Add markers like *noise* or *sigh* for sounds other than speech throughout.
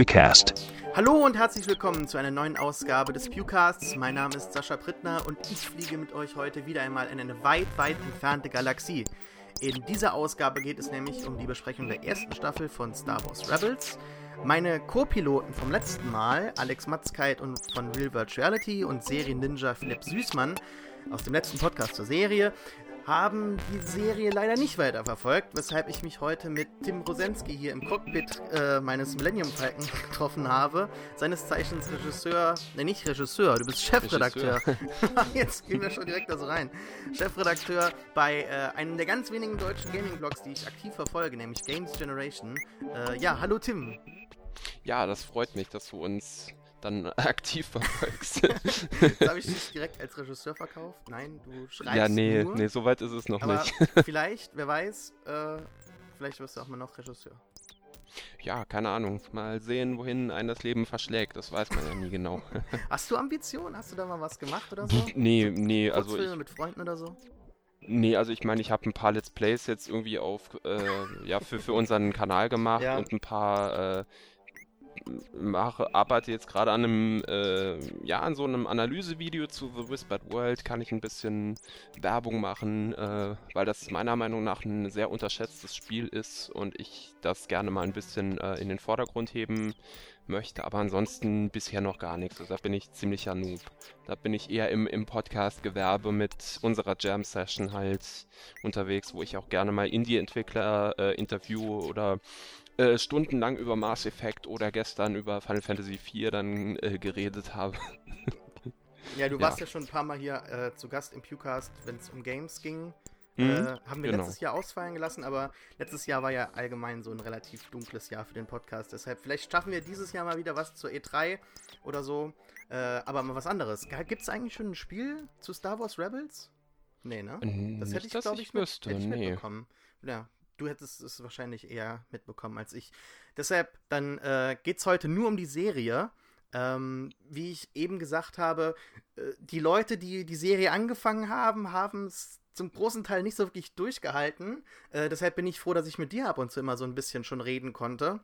Pewcast. Hallo und herzlich willkommen zu einer neuen Ausgabe des Pewcasts. Mein Name ist Sascha Prittner und ich fliege mit euch heute wieder einmal in eine weit, weit entfernte Galaxie. In dieser Ausgabe geht es nämlich um die Besprechung der ersten Staffel von Star Wars Rebels. Meine Co-Piloten vom letzten Mal, Alex Matzkeit und von Real Virtuality und Serien-Ninja Philipp Süßmann aus dem letzten Podcast zur Serie, haben die Serie leider nicht weiterverfolgt, weshalb ich mich heute mit Tim Rosensky hier im Cockpit äh, meines Millennium Falcon *laughs* getroffen habe. Seines Zeichens Regisseur, ne nicht Regisseur, du bist Chefredakteur. *laughs* Jetzt gehen wir schon direkt da so rein. Chefredakteur bei äh, einem der ganz wenigen deutschen Gaming-Blogs, die ich aktiv verfolge, nämlich Games Generation. Äh, ja, hallo Tim. Ja, das freut mich, dass du uns dann *laughs* aktiv verfolgst. *laughs* habe ich dich direkt als Regisseur verkauft? Nein, du schreibst Ja, nee, nur. nee, so weit ist es noch Aber nicht. *laughs* vielleicht, wer weiß, äh, vielleicht wirst du auch mal noch Regisseur. Ja, keine Ahnung. Mal sehen, wohin ein das Leben verschlägt. Das weiß man ja nie genau. Hast du Ambitionen? Hast du da mal was gemacht oder so? nee, nee, also ich, mit Freunden oder so? nee, also ich meine, ich habe ein paar Let's Plays jetzt irgendwie auf, äh, ja, für, für unseren Kanal gemacht Ja. und ein paar, äh, mache, arbeite jetzt gerade an einem, äh, ja, an so einem Analysevideo zu The Whispered World, kann ich ein bisschen Werbung machen, äh, weil das meiner Meinung nach ein sehr unterschätztes Spiel ist und ich das gerne mal ein bisschen äh, in den Vordergrund heben möchte, aber ansonsten bisher noch gar nichts. Also da bin ich ziemlicher Noob. Da bin ich eher im, im Podcast-Gewerbe mit unserer Jam-Session halt unterwegs, wo ich auch gerne mal Indie-Entwickler äh, interviewe oder äh, stundenlang über Mass Effect oder gestern über Final Fantasy IV dann äh, geredet habe. *laughs* Ja, du Ja. warst ja schon ein paar Mal hier äh, zu Gast im Pewcast, wenn es um Games ging. Mhm, Äh, haben wir genau. letztes Jahr ausfallen gelassen, aber letztes Jahr war ja allgemein so ein relativ dunkles Jahr für den Podcast. Deshalb, vielleicht schaffen wir dieses Jahr mal wieder was zur E3 oder so. Äh, aber mal was anderes. Gibt es eigentlich schon ein Spiel zu Star Wars Rebels? Nee, ne? Das hätte Nicht, ich, glaube ich ich, mit, hätte ich nee. mitbekommen. Ja, du hättest es wahrscheinlich eher mitbekommen als ich. Deshalb, dann äh, geht es heute nur um die Serie. Ähm, wie ich eben gesagt habe, äh, die Leute, die die Serie angefangen haben, haben es zum großen Teil nicht so wirklich durchgehalten. Äh, deshalb bin ich froh, dass ich mit dir ab und zu immer so ein bisschen schon reden konnte.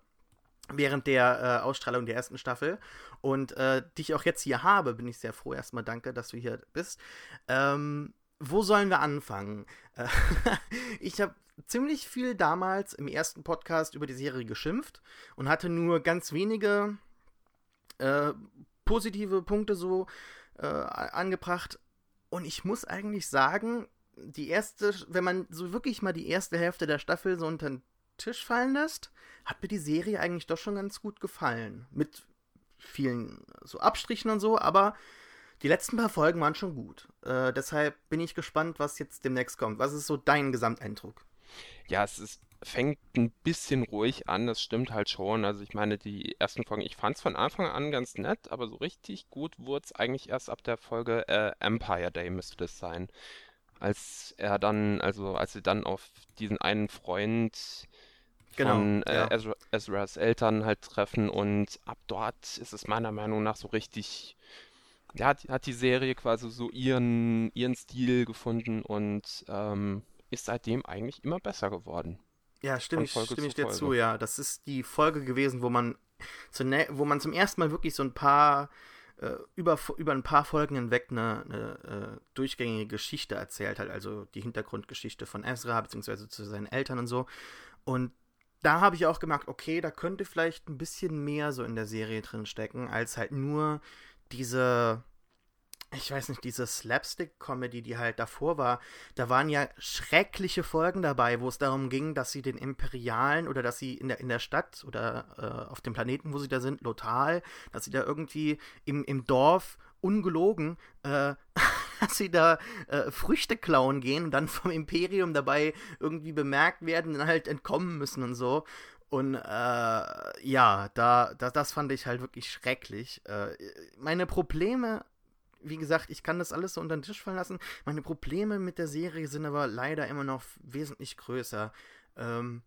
Während der äh, Ausstrahlung der ersten Staffel. Und äh, dich auch jetzt hier habe, bin ich sehr froh. Erstmal danke, dass du hier bist. Ähm, wo sollen wir anfangen? Äh, *laughs* ich habe ziemlich viel damals im ersten Podcast über die Serie geschimpft und hatte nur ganz wenige äh, positive Punkte so äh, angebracht. Und ich muss eigentlich sagen, die erste, wenn man so wirklich mal die erste Hälfte der Staffel so unter den Tisch fallen lässt, hat mir die Serie eigentlich doch schon ganz gut gefallen. Mit vielen so Abstrichen und so, aber die letzten paar Folgen waren schon gut. Äh, deshalb bin ich gespannt, was jetzt demnächst kommt. Was ist so dein Gesamteindruck? Ja, es ist, fängt ein bisschen ruhig an, das stimmt halt schon. Also ich meine, die ersten Folgen, ich fand es von Anfang an ganz nett, aber so richtig gut wurde es eigentlich erst ab der Folge äh, Empire Day müsste das sein. Als er dann, also als sie dann auf diesen einen Freund Genau, von äh, ja. Ezra, Ezras Eltern halt treffen und ab dort ist es meiner Meinung nach so richtig, ja, hat, hat die Serie quasi so ihren, ihren Stil gefunden und ähm, ist seitdem eigentlich immer besser geworden. Ja, stimme ich, stimme ich zu dir zu, ja. Das ist die Folge gewesen, wo man, zunä- wo man zum ersten Mal wirklich so ein paar, äh, über, über ein paar Folgen hinweg eine, eine äh, durchgängige Geschichte erzählt hat. Also die Hintergrundgeschichte von Ezra, beziehungsweise zu seinen Eltern und so. Und da habe ich auch gemerkt, okay, da könnte vielleicht ein bisschen mehr so in der Serie drin stecken, als halt nur diese, ich weiß nicht, diese Slapstick-Comedy, die halt davor war. Da waren ja schreckliche Folgen dabei, wo es darum ging, dass sie den Imperialen oder dass sie in der, in der Stadt oder äh, auf dem Planeten, wo sie da sind, Lotal, dass sie da irgendwie im, im Dorf ungelogen, äh, *laughs* dass sie da äh, Früchte klauen gehen und dann vom Imperium dabei irgendwie bemerkt werden und halt entkommen müssen und so. Und äh, ja, da, da, das fand ich halt wirklich schrecklich. Äh, meine Probleme, wie gesagt, ich kann das alles so unter den Tisch fallen lassen. Meine Probleme mit der Serie sind aber leider immer noch wesentlich größer. Ähm,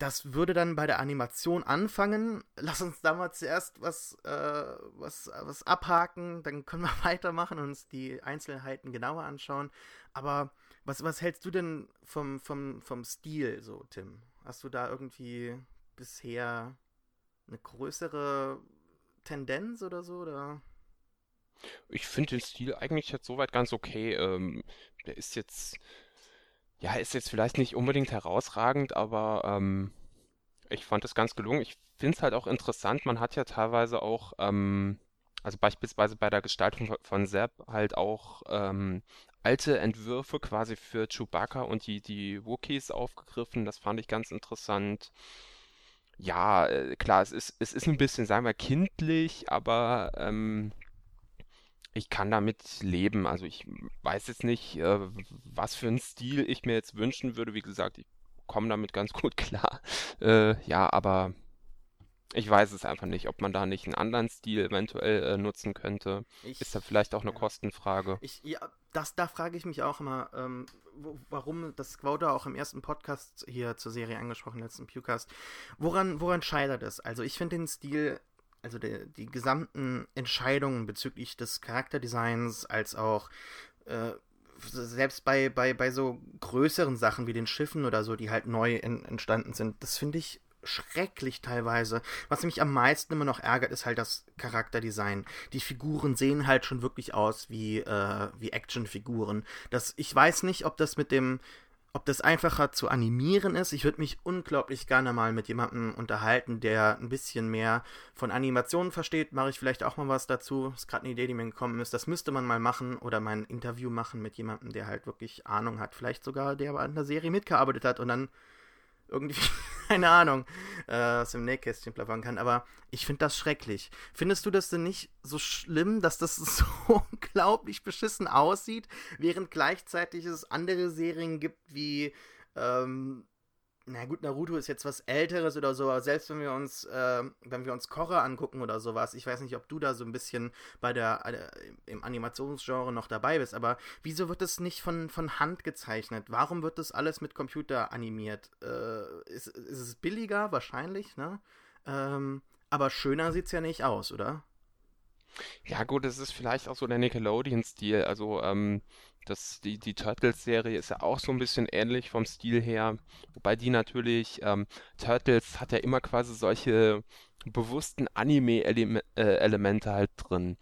das würde dann bei der Animation anfangen. Lass uns da mal zuerst was, äh, was, was abhaken, dann können wir *laughs* weitermachen und uns die Einzelheiten genauer anschauen. Aber was, was hältst du denn vom, vom, vom Stil so, Tim? Hast du da irgendwie bisher eine größere Tendenz oder so? Oder? Ich finde den Stil eigentlich jetzt soweit ganz okay. Ähm, der ist jetzt, ja, ist jetzt vielleicht nicht unbedingt herausragend, aber ähm, ich fand es ganz gelungen. Ich finde es halt auch interessant. Man hat ja teilweise auch, ähm, also beispielsweise bei der Gestaltung von Sepp halt auch ähm, alte Entwürfe quasi für Chewbacca und die, die Wookiees aufgegriffen. Das fand ich ganz interessant. Ja, äh, klar, es ist, es ist ein bisschen, sagen wir, kindlich, aber ähm, ich kann damit leben. Also ich weiß jetzt nicht, äh, was für einen Stil ich mir jetzt wünschen würde. Wie gesagt, ich komme damit ganz *laughs* gut klar. Äh, ja, aber ich weiß es einfach nicht, ob man da nicht einen anderen Stil eventuell äh, nutzen könnte. Ich, ist da vielleicht auch eine ja. Kostenfrage? Ich, ja, das, da frage ich mich auch immer, ähm, wo, warum, das wurde auch im ersten Podcast hier zur Serie angesprochen, letzten Pewcast. Woran, woran scheitert es? Also ich finde den Stil, also der, die gesamten Entscheidungen bezüglich des Charakterdesigns als auch äh, selbst bei, bei, bei so größeren Sachen wie den Schiffen oder so, die halt neu in, entstanden sind, das finde ich schrecklich teilweise. Was mich am meisten immer noch ärgert, ist halt das Charakterdesign. Die Figuren sehen halt schon wirklich aus wie, äh, wie Actionfiguren. Das, ich weiß nicht, ob das mit dem, ob das einfacher zu animieren ist. Ich würde mich unglaublich gerne mal mit jemandem unterhalten, der ein bisschen mehr von Animationen versteht. Mache ich vielleicht auch mal was dazu. Ist gerade eine Idee, die mir gekommen ist. Das müsste man mal machen oder mal ein Interview machen mit jemandem, der halt wirklich Ahnung hat. Vielleicht sogar, der an der Serie mitgearbeitet hat und dann irgendwie, *laughs* keine Ahnung, äh, aus dem Nähkästchen plappern kann. Aber ich finde das schrecklich. Findest du das denn nicht so schlimm, dass das *laughs* so unglaublich beschissen aussieht, während gleichzeitig es andere Serien gibt wie ähm, na gut, Naruto ist jetzt was Älteres oder so, aber selbst wenn wir uns, äh, wenn wir uns Korra angucken oder sowas, ich weiß nicht, ob du da so ein bisschen bei der, äh, im Animationsgenre noch dabei bist, aber wieso wird das nicht von, von Hand gezeichnet? Warum wird das alles mit Computer animiert? Äh, ist, ist es billiger? Wahrscheinlich, ne? Ähm, aber schöner sieht's ja nicht aus, oder? Ja, gut, es ist vielleicht auch so der Nickelodeon-Stil. Also, ähm, das, die, die Turtles-Serie ist ja auch so ein bisschen ähnlich vom Stil her. Wobei die natürlich, ähm, Turtles hat ja immer quasi solche bewussten Anime-Elemente halt drin.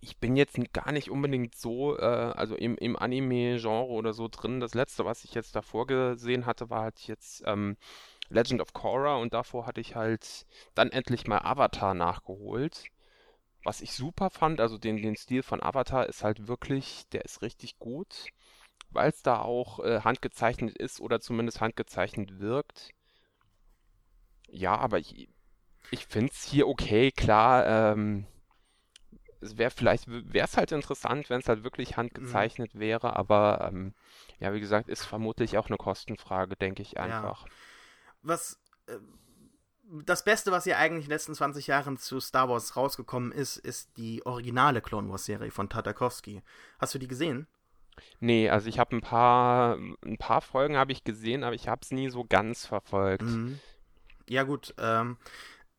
Ich bin jetzt gar nicht unbedingt so, äh, also im, im Anime-Genre oder so drin. Das letzte, was ich jetzt davor gesehen hatte, war halt jetzt ähm, Legend of Korra und davor hatte ich halt dann endlich mal Avatar nachgeholt. Was ich super fand, also den, den Stil von Avatar ist halt wirklich, der ist richtig gut, weil es da auch äh, handgezeichnet ist oder zumindest handgezeichnet wirkt. Ja, aber ich, ich finde es hier okay, klar, ähm, es wäre vielleicht, wäre es halt interessant, wenn es halt wirklich handgezeichnet mhm. wäre, aber ähm, ja, wie gesagt, ist vermutlich auch eine Kostenfrage, denke ich einfach. Ja. Was, äh, das Beste, was ja eigentlich in den letzten 20 Jahren zu Star Wars rausgekommen ist, ist die originale Clone Wars Serie von Tartakovsky. Hast du die gesehen? Nee, also ich habe ein paar, ein paar Folgen habe ich gesehen, aber ich habe es nie so ganz verfolgt. Mhm. Ja gut, ähm,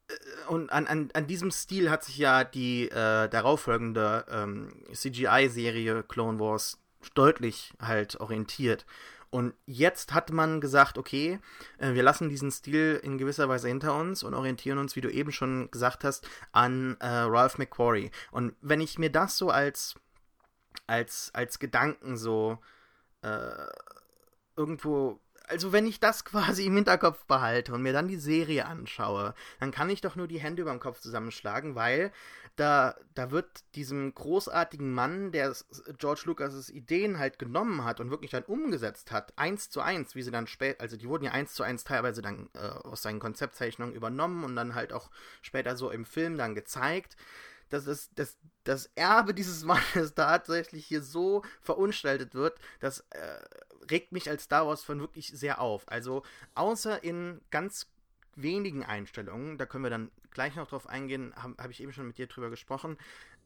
äh, und an, an, an diesem Stil hat sich ja die äh, darauffolgende ähm, CGI-Serie Clone Wars deutlich halt orientiert. Und jetzt hat man gesagt, okay, äh, wir lassen diesen Stil in gewisser Weise hinter uns und orientieren uns, wie du eben schon gesagt hast, an äh, Ralph McQuarrie. Und wenn ich mir das so als, als, als Gedanken so äh, irgendwo also wenn ich das *laughs* quasi im Hinterkopf behalte und mir dann die Serie anschaue, dann kann ich doch nur die Hände über dem Kopf zusammenschlagen, weil da, da wird diesem großartigen Mann, der George Lucas' Ideen halt genommen hat und wirklich dann umgesetzt hat, eins zu eins, wie sie dann später, also die wurden ja eins zu eins teilweise dann äh, aus seinen Konzeptzeichnungen übernommen und dann halt auch später so im Film dann gezeigt dass das, das, das Erbe dieses *laughs* Mannes tatsächlich hier so verunstaltet wird, das äh, regt mich als Star Wars-Fan wirklich sehr auf. Also, außer in ganz wenigen Einstellungen, da können wir dann gleich noch drauf eingehen, habe hab ich eben schon mit dir drüber gesprochen,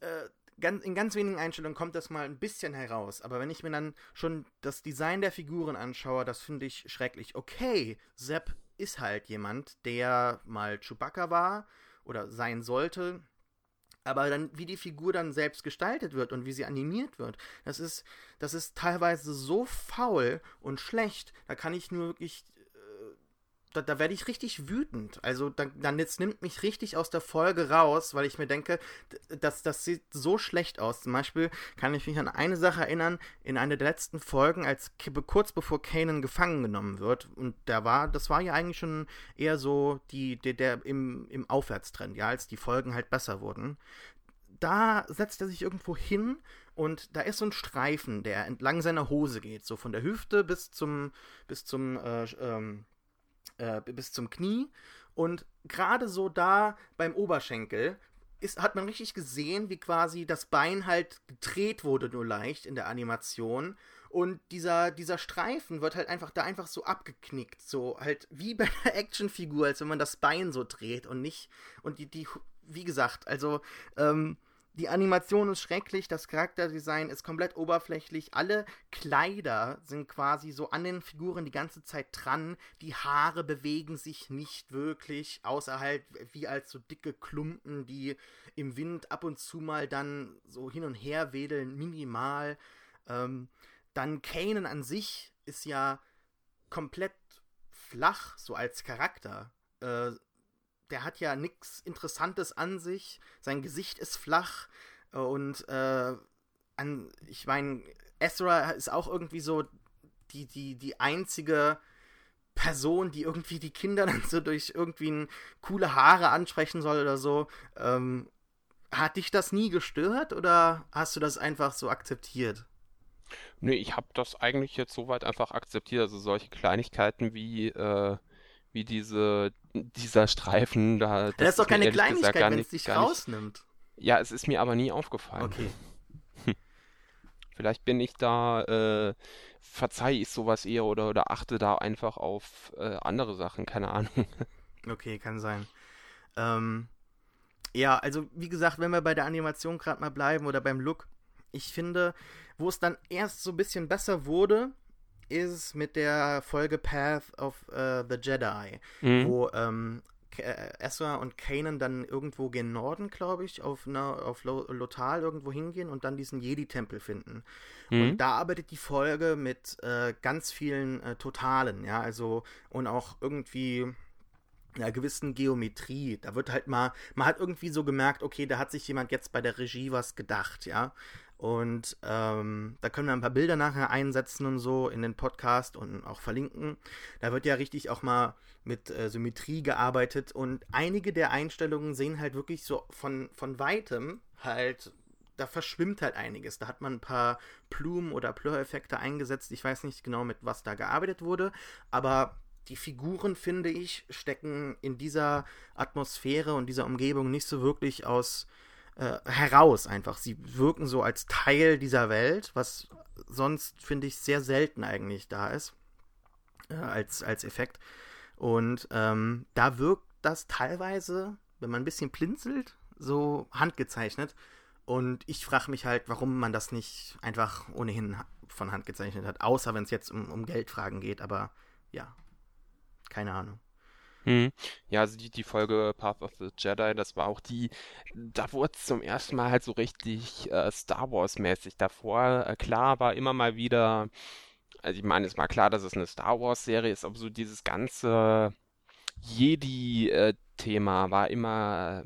äh, in ganz wenigen Einstellungen kommt das mal ein bisschen heraus. Aber wenn ich mir dann schon das Design der Figuren anschaue, das finde ich schrecklich. Okay, Sepp ist halt jemand, der mal Chewbacca war oder sein sollte, aber dann, wie die Figur dann selbst gestaltet wird und wie sie animiert wird, das ist, das ist teilweise so faul und schlecht, da kann ich nur wirklich da, da werde ich richtig wütend. Also dann, dann jetzt nimmt mich richtig aus der Folge raus, weil ich mir denke, das, das sieht so schlecht aus. Zum Beispiel kann ich mich an eine Sache erinnern, in einer der letzten Folgen, als kurz bevor Kanan gefangen genommen wird, und der war, das war ja eigentlich schon eher so die, der, der im, im Aufwärtstrend, ja, als die Folgen halt besser wurden. Da setzt er sich irgendwo hin und da ist so ein Streifen, der entlang seiner Hose geht, so von der Hüfte bis zum, bis zum, äh, ähm, äh, bis zum Knie. Und gerade so da beim Oberschenkel ist, hat man richtig gesehen, wie quasi das Bein halt gedreht wurde, nur leicht in der Animation. Und dieser, dieser Streifen wird halt einfach da einfach so abgeknickt. So halt wie *laughs* bei einer Actionfigur, als wenn man das Bein so dreht und nicht. Und die, die, wie gesagt, also, ähm, die Animation ist schrecklich, das Charakterdesign ist komplett oberflächlich. Alle Kleider sind quasi so an den Figuren die ganze Zeit dran. Die Haare bewegen sich nicht wirklich, außer halt wie als so dicke Klumpen, die im Wind ab und zu mal dann so hin und her wedeln, minimal. Ähm, dann Kanan an sich ist ja komplett flach, so als Charakter. Äh, der hat ja nichts Interessantes an sich. Sein Gesicht ist flach und äh, an, ich meine, Ezra ist auch irgendwie so die, die, die einzige Person, die irgendwie die Kinder dann so durch irgendwie coole Haare ansprechen soll oder so. Ähm, hat dich das nie gestört oder hast du das einfach so akzeptiert? Nee, ich habe das eigentlich jetzt soweit einfach akzeptiert. Also solche Kleinigkeiten wie äh, wie diese, dieser Streifen da. Das, das ist doch keine Kleinigkeit, wenn es dich rausnimmt. Ja, es ist mir aber nie aufgefallen. Okay. Vielleicht bin ich da, äh, verzeih ich sowas eher oder, oder achte da einfach auf äh, andere Sachen, keine Ahnung. Okay, kann sein. Ähm, ja, also wie gesagt, wenn wir bei der Animation gerade mal bleiben oder beim Look, ich finde, wo es dann erst so ein bisschen besser wurde, ist mit der Folge Path of uh, the Jedi, mhm. wo ähm, äh, Ezra und Kanan dann irgendwo gen Norden, glaube ich, auf, ne, auf Lothal irgendwo hingehen und dann diesen Jedi-Tempel finden. Mhm. Und da arbeitet die Folge mit äh, ganz vielen äh, Totalen, ja, also und auch irgendwie einer gewissen Geometrie. Da wird halt mal, man hat irgendwie so gemerkt, okay, da hat sich jemand jetzt bei der Regie was gedacht, ja. Und ähm, da können wir ein paar Bilder nachher einsetzen und so in den Podcast und auch verlinken. Da wird ja richtig auch mal mit äh, Symmetrie gearbeitet und einige der Einstellungen sehen halt wirklich so von, von weitem halt, da verschwimmt halt einiges. Da hat man ein paar Plumen- oder Plör-Effekte eingesetzt. Ich weiß nicht genau, mit was da gearbeitet wurde, aber die Figuren, finde ich, stecken in dieser Atmosphäre und dieser Umgebung nicht so wirklich aus äh, heraus einfach. Sie wirken so als Teil dieser Welt, was sonst, finde ich, sehr selten eigentlich da ist. Äh, als, als Effekt. Und ähm, da wirkt das teilweise, wenn man ein bisschen blinzelt, so handgezeichnet. Und ich frage mich halt, warum man das nicht einfach ohnehin von Hand gezeichnet hat, außer wenn es jetzt um, um Geldfragen geht, aber ja, keine Ahnung. Hm. Ja, also die, die Folge Path of the Jedi, das war auch die, da wurde es zum ersten Mal halt so richtig äh, Star Wars-mäßig. Davor, äh, klar, war immer mal wieder, also ich meine, es war klar, dass es eine Star Wars-Serie ist, aber so dieses ganze Jedi-Thema war immer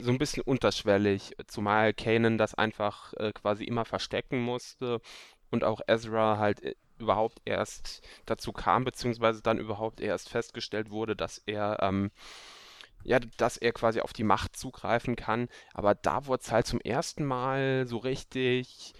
so ein bisschen unterschwellig, zumal Kanan das einfach äh, quasi immer verstecken musste und auch Ezra halt äh, überhaupt erst dazu kam, beziehungsweise dann überhaupt erst festgestellt wurde, dass er, ähm, ja, dass er quasi auf die Macht zugreifen kann. Aber da wurde es halt zum ersten Mal so richtig,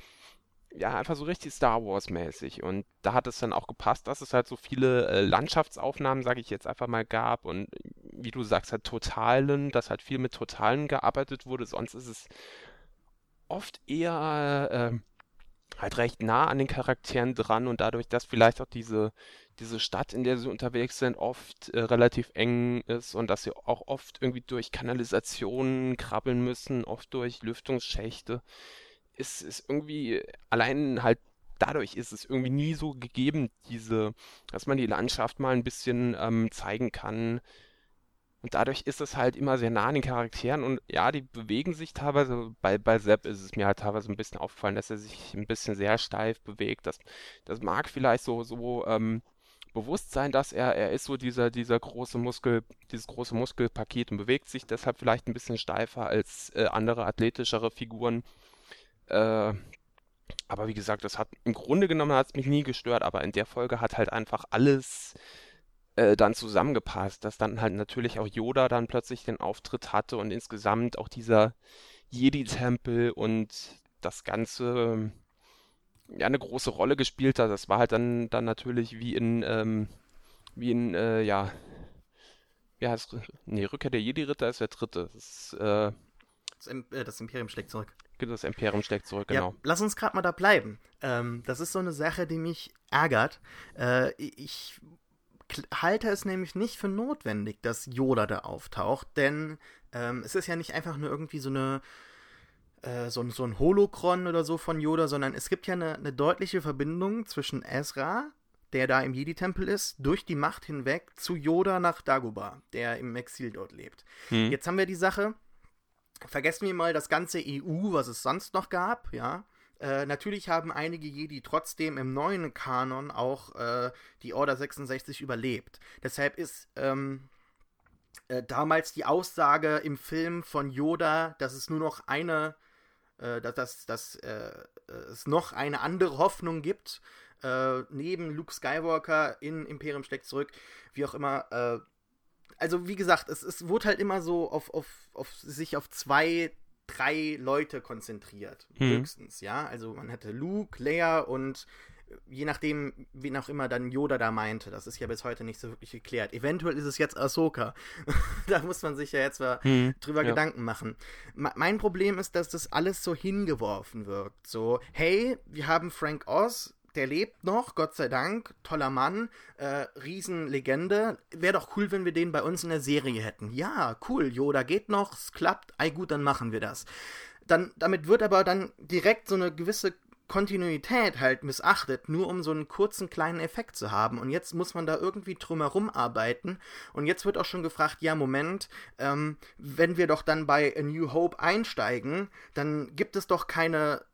ja, einfach so richtig Star Wars-mäßig. Und da hat es dann auch gepasst, dass es halt so viele äh, Landschaftsaufnahmen, sage ich jetzt einfach mal, gab. Und wie du sagst, halt Totalen, dass halt viel mit Totalen gearbeitet wurde. Sonst ist es oft eher. Äh, halt recht nah an den Charakteren dran und dadurch, dass vielleicht auch diese, diese Stadt, in der sie unterwegs sind, oft äh, relativ eng ist und dass sie auch oft irgendwie durch Kanalisationen krabbeln müssen, oft durch Lüftungsschächte, ist, ist irgendwie allein halt dadurch ist es irgendwie nie so gegeben, diese, dass man die Landschaft mal ein bisschen ähm, zeigen kann, und dadurch ist es halt immer sehr nah an den Charakteren und ja, die bewegen sich teilweise. Bei, bei Sepp ist es mir halt teilweise ein bisschen aufgefallen, dass er sich ein bisschen sehr steif bewegt. Das, das mag vielleicht so, so ähm, bewusst sein, dass er, er ist so dieser, dieser große Muskel, dieses große Muskelpaket und bewegt sich deshalb vielleicht ein bisschen steifer als äh, andere athletischere Figuren. Äh, aber wie gesagt, das hat im Grunde genommen hat es mich nie gestört, aber in der Folge hat halt einfach alles äh, dann zusammengepasst, dass dann halt natürlich auch Yoda dann plötzlich den Auftritt hatte und insgesamt auch dieser Jedi-Tempel und das Ganze ja eine große Rolle gespielt hat. Das war halt dann, dann natürlich wie in, ähm, wie in, äh, ja, wie heißt Nee, Rückkehr der Jedi-Ritter ist der dritte. Das, äh, das, äh, das, Imperium schlägt zurück. Das Imperium schlägt zurück, genau. Ja, lass uns gerade mal da bleiben. Ähm, das ist so eine Sache, die mich ärgert. Äh, ich halte es nämlich nicht für notwendig, dass Yoda da auftaucht, denn ähm, es ist ja nicht einfach nur irgendwie so eine äh, so, so ein Holokron oder so von Yoda, sondern es gibt ja eine, eine deutliche Verbindung zwischen Ezra, der da im Jedi-Tempel ist, durch die Macht hinweg zu Yoda nach Dagobah, der im Exil dort lebt. Hm. Jetzt haben wir die Sache, vergessen wir mal das ganze EU, was es sonst noch gab, ja. Äh, natürlich haben einige Jedi trotzdem im neuen Kanon auch äh, die Order 66 überlebt. Deshalb ist ähm, äh, damals die Aussage im Film von Yoda, dass es nur noch eine äh, dass, dass, dass äh, es noch eine andere Hoffnung gibt, neben Luke Skywalker in Imperium steckt zurück, wie auch immer. Also wie gesagt, es, es wurde halt immer so auf, auf, auf sich auf zwei, drei Leute konzentriert, mhm. höchstens, ja. Also man hatte Luke, Leia und je nachdem, wen auch immer dann Yoda da meinte. Das ist ja bis heute nicht so wirklich geklärt. Eventuell ist es jetzt Ahsoka. *laughs* da muss man sich ja jetzt mal hm, drüber ja. Gedanken machen. Ma mein Problem ist, dass das alles so hingeworfen wirkt. So, hey, wir haben Frank Oz, der lebt noch, Gott sei Dank, toller Mann, äh, Riesenlegende. Wäre doch cool, wenn wir den bei uns in der Serie hätten. Ja, cool, Yoda geht noch, es klappt, ei gut, dann machen wir das. Dann, damit wird aber dann direkt so eine gewisse Kontinuität halt missachtet, nur um so einen kurzen kleinen Effekt zu haben. Und jetzt muss man da irgendwie drumherum arbeiten. Und jetzt wird auch schon gefragt, ja, Moment, ähm, wenn wir doch dann bei A New Hope einsteigen, dann gibt es doch keine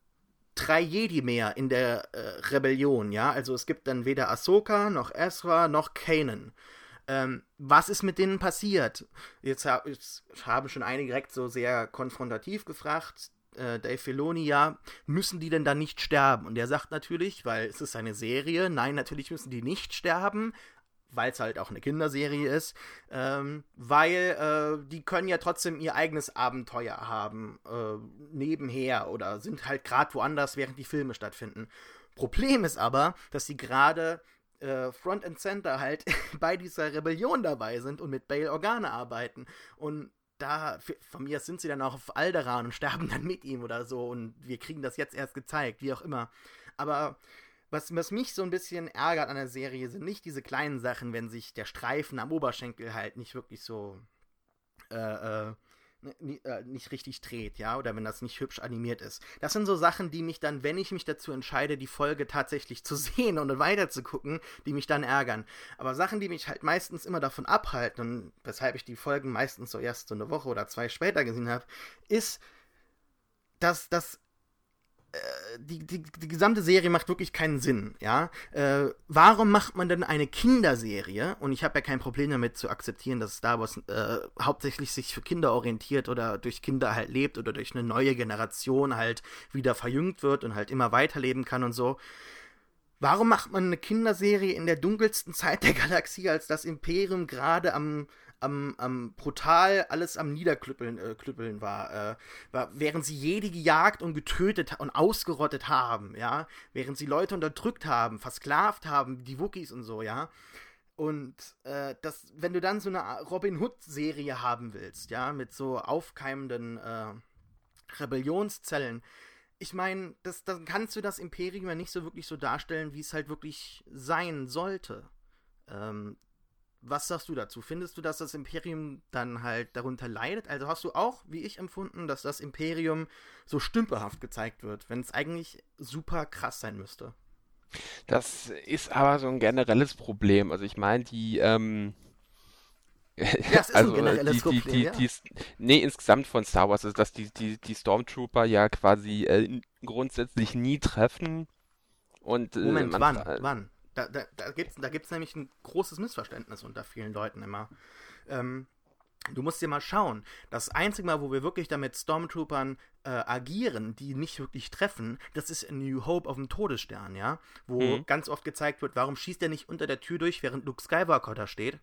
drei Jedi mehr in der äh, Rebellion, ja? Also es gibt dann weder Ahsoka, noch Ezra, noch Kanan. Ähm, was ist mit denen passiert? Jetzt, jetzt, haben schon einige direkt so sehr konfrontativ gefragt äh, Dave Filoni, ja, müssen die denn da nicht sterben? Und er sagt natürlich, weil es ist eine Serie, nein, natürlich müssen die nicht sterben, weil es halt auch eine Kinderserie ist, ähm, weil äh, die können ja trotzdem ihr eigenes Abenteuer haben, äh, nebenher oder sind halt gerade woanders, während die Filme stattfinden. Problem ist aber, dass sie gerade äh, Front and Center halt *laughs* bei dieser Rebellion dabei sind und mit Bail Organe arbeiten. Und da, von mir sind sie dann auch auf Alderan und *laughs* sterben dann mit ihm oder so und wir kriegen das jetzt erst gezeigt, wie auch immer. Aber was, was mich so ein bisschen ärgert an der Serie, sind nicht diese kleinen Sachen, wenn sich der Streifen am Oberschenkel halt nicht wirklich so äh, äh, äh, nicht richtig dreht, ja, oder wenn das nicht hübsch animiert ist. Das sind so Sachen, die mich dann, wenn ich mich dazu entscheide, die Folge tatsächlich zu *laughs* sehen und weiter zu gucken, die mich dann ärgern. Aber Sachen, die mich halt meistens immer davon abhalten und weshalb ich die Folgen meistens so erst so eine Woche oder zwei später gesehen habe, ist, dass das die, die, die gesamte Serie macht wirklich keinen Sinn, ja. Äh, warum macht man denn eine Kinderserie? Und ich habe ja kein Problem damit zu akzeptieren, dass Star Wars äh, hauptsächlich sich für Kinder orientiert oder durch Kinder halt lebt oder durch eine neue Generation halt wieder verjüngt wird und halt immer weiterleben kann und so. Warum macht man eine Kinderserie in der dunkelsten Zeit der Galaxie, als das Imperium gerade am, am, am brutal alles am Niederklüppeln äh, klüppeln war, äh, war, während sie jede gejagt und getötet und ausgerottet haben, ja, während sie Leute unterdrückt haben, versklavt haben, die Wookies und so, ja. Und äh, das, wenn du dann so eine Robin Hood-Serie haben willst, ja, mit so aufkeimenden äh, Rebellionszellen, ich meine, dann kannst du das Imperium ja nicht so wirklich so darstellen, wie es halt wirklich sein sollte. Ähm, was sagst du dazu? Findest du, dass das Imperium dann halt darunter leidet? Also hast du auch, wie ich empfunden, dass das Imperium so stümperhaft gezeigt wird, wenn es eigentlich super krass sein müsste? Das ist aber so ein generelles Problem. Also ich meine, die, ähm, ja, es ist *laughs* also, ein generelles die, Problem, die, die, ja. die, nee, insgesamt von Star Wars ist, dass die, die, die Stormtrooper ja quasi äh, grundsätzlich nie treffen. Und, äh, Moment, wann? wann? Da, da, da gibt es da gibt's nämlich ein großes Missverständnis unter vielen Leuten immer. Ähm, Du musst dir mal schauen. Das einzige Mal, wo wir wirklich damit Stormtroopern äh, agieren, die nicht wirklich treffen, das ist in New Hope auf dem Todesstern, ja? Wo mhm. ganz oft gezeigt wird, warum schießt er nicht unter der Tür durch, während Luke Skywalker da steht.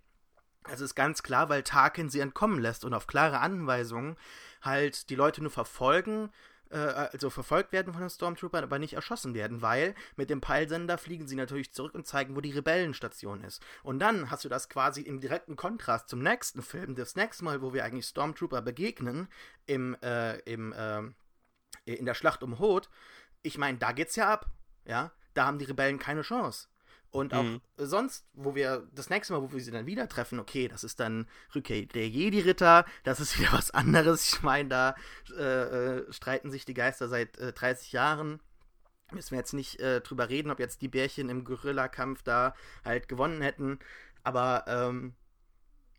Das ist ganz klar, weil Tarkin sie entkommen lässt und auf klare Anweisungen halt die Leute nur verfolgen äh, also verfolgt werden von den Stormtroopern, aber nicht erschossen werden, weil mit dem Peilsender fliegen sie natürlich zurück und zeigen, wo die Rebellenstation ist. Und dann hast du das quasi im direkten Kontrast zum nächsten Film, das nächste Mal, wo wir eigentlich Stormtrooper begegnen, im, äh, im, äh, in der Schlacht um Hoth. Ich meine, da geht's ja ab, ja. Da haben die Rebellen keine Chance. Und auch mhm. sonst, wo wir das nächste Mal, wo wir sie dann wieder treffen, okay, das ist dann Rückkehr der Jedi-Ritter, das ist wieder *laughs* was anderes. Ich meine, da äh, äh, streiten sich die Geister seit äh, 30 Jahren. Müssen wir jetzt nicht äh, drüber reden, ob jetzt die Bärchen im Gorilla-Kampf da halt gewonnen hätten. Aber ähm,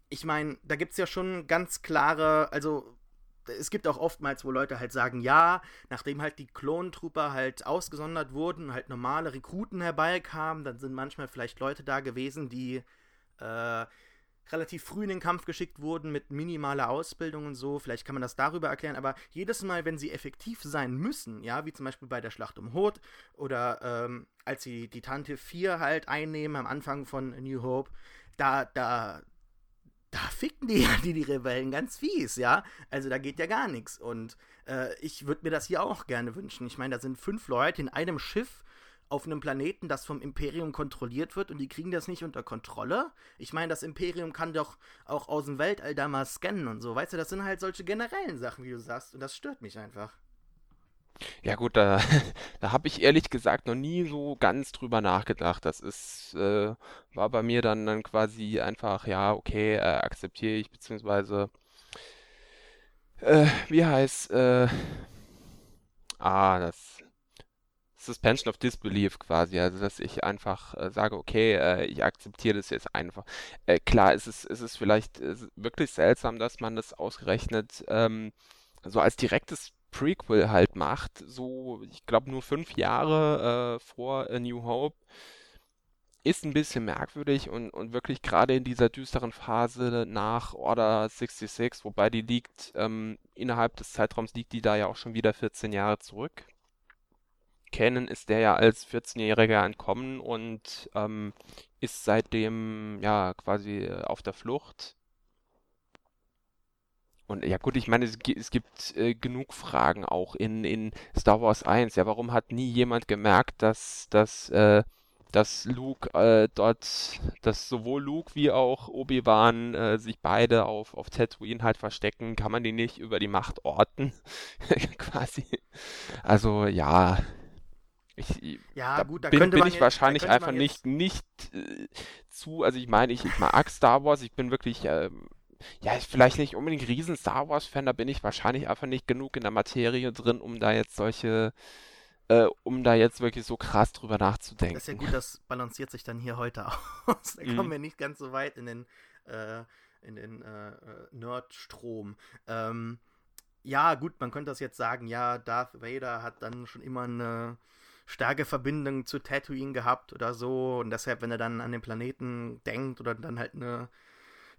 ich meine, da gibt es ja schon ganz klare, also es gibt auch oftmals, wo Leute halt sagen, ja, nachdem halt die Klontrooper halt ausgesondert wurden, halt normale Rekruten herbeikamen, dann sind manchmal vielleicht Leute da gewesen, die äh, relativ früh in den Kampf geschickt wurden mit minimaler Ausbildung und so. Vielleicht kann man das darüber erklären, aber jedes Mal, wenn sie effektiv sein müssen, ja, wie zum Beispiel bei der Schlacht um Hoth oder ähm, als sie die Tante 4 halt einnehmen am Anfang von New Hope, da, da, da ficken die *laughs* ja die, die Rebellen ganz fies, ja. Also da geht ja gar nichts. Und äh, ich würde mir das hier auch gerne wünschen. Ich meine, da sind fünf Leute in einem Schiff auf einem Planeten, das vom Imperium kontrolliert wird und die kriegen das nicht unter Kontrolle. Ich meine, das Imperium kann doch auch aus dem Weltall da mal scannen und so. Weißt du, das sind halt solche generellen Sachen, wie du sagst. Und das stört mich einfach. Ja gut, da, *laughs* da habe ich ehrlich gesagt noch nie so ganz drüber nachgedacht. Das ist, äh, war bei mir dann, dann quasi einfach, ja, okay, äh, akzeptiere ich, beziehungsweise, äh, wie heißt, äh, ah, das Suspension of Disbelief quasi, also dass ich einfach äh, sage, okay, äh, ich akzeptiere das jetzt einfach. Äh, klar, es ist, es ist vielleicht äh, wirklich seltsam, dass man das ausgerechnet ähm, so als direktes Prequel halt macht, so, ich glaube, nur fünf Jahre äh, vor A New Hope, ist ein bisschen merkwürdig und, und wirklich gerade in dieser düsteren Phase nach Order 66, wobei die liegt, ähm, innerhalb des Zeitraums liegt die da ja auch schon wieder 14 Jahre zurück. Canon ist der ja als 14-Jähriger entkommen und ähm, ist seitdem ja quasi auf der Flucht und ja gut, ich meine, es, gibt äh, genug Fragen auch in, in Star Wars 1. Ja, warum hat nie jemand gemerkt, dass, dass, äh, dass Luke äh, dort, dass sowohl Luke wie auch Obi-Wan äh, sich beide auf, auf Tatooine halt verstecken? Kann man die nicht über die Macht orten? *laughs* Quasi. Also ja. Ich, ja, gut, da bin, bin ich jetzt, wahrscheinlich einfach nicht, nicht äh, zu, also ich meine, ich, ich mag Star Wars, ich bin wirklich ähm, ja, ich vielleicht nicht unbedingt riesen Star Wars-Fan, da bin ich wahrscheinlich einfach nicht genug in der Materie drin, um da jetzt solche, äh, um da jetzt wirklich so krass drüber nachzudenken. Das ist ja gut, das balanciert sich dann hier heute *laughs* aus. da mhm. kommen wir nicht ganz so weit in den, äh, in den äh, Nerdstrom. Ähm, ja, gut, man könnte das jetzt sagen, ja, Darth Vader hat dann schon immer eine starke Verbindung zu Tatooine gehabt oder so und deshalb, wenn er dann an den Planeten denkt oder dann halt eine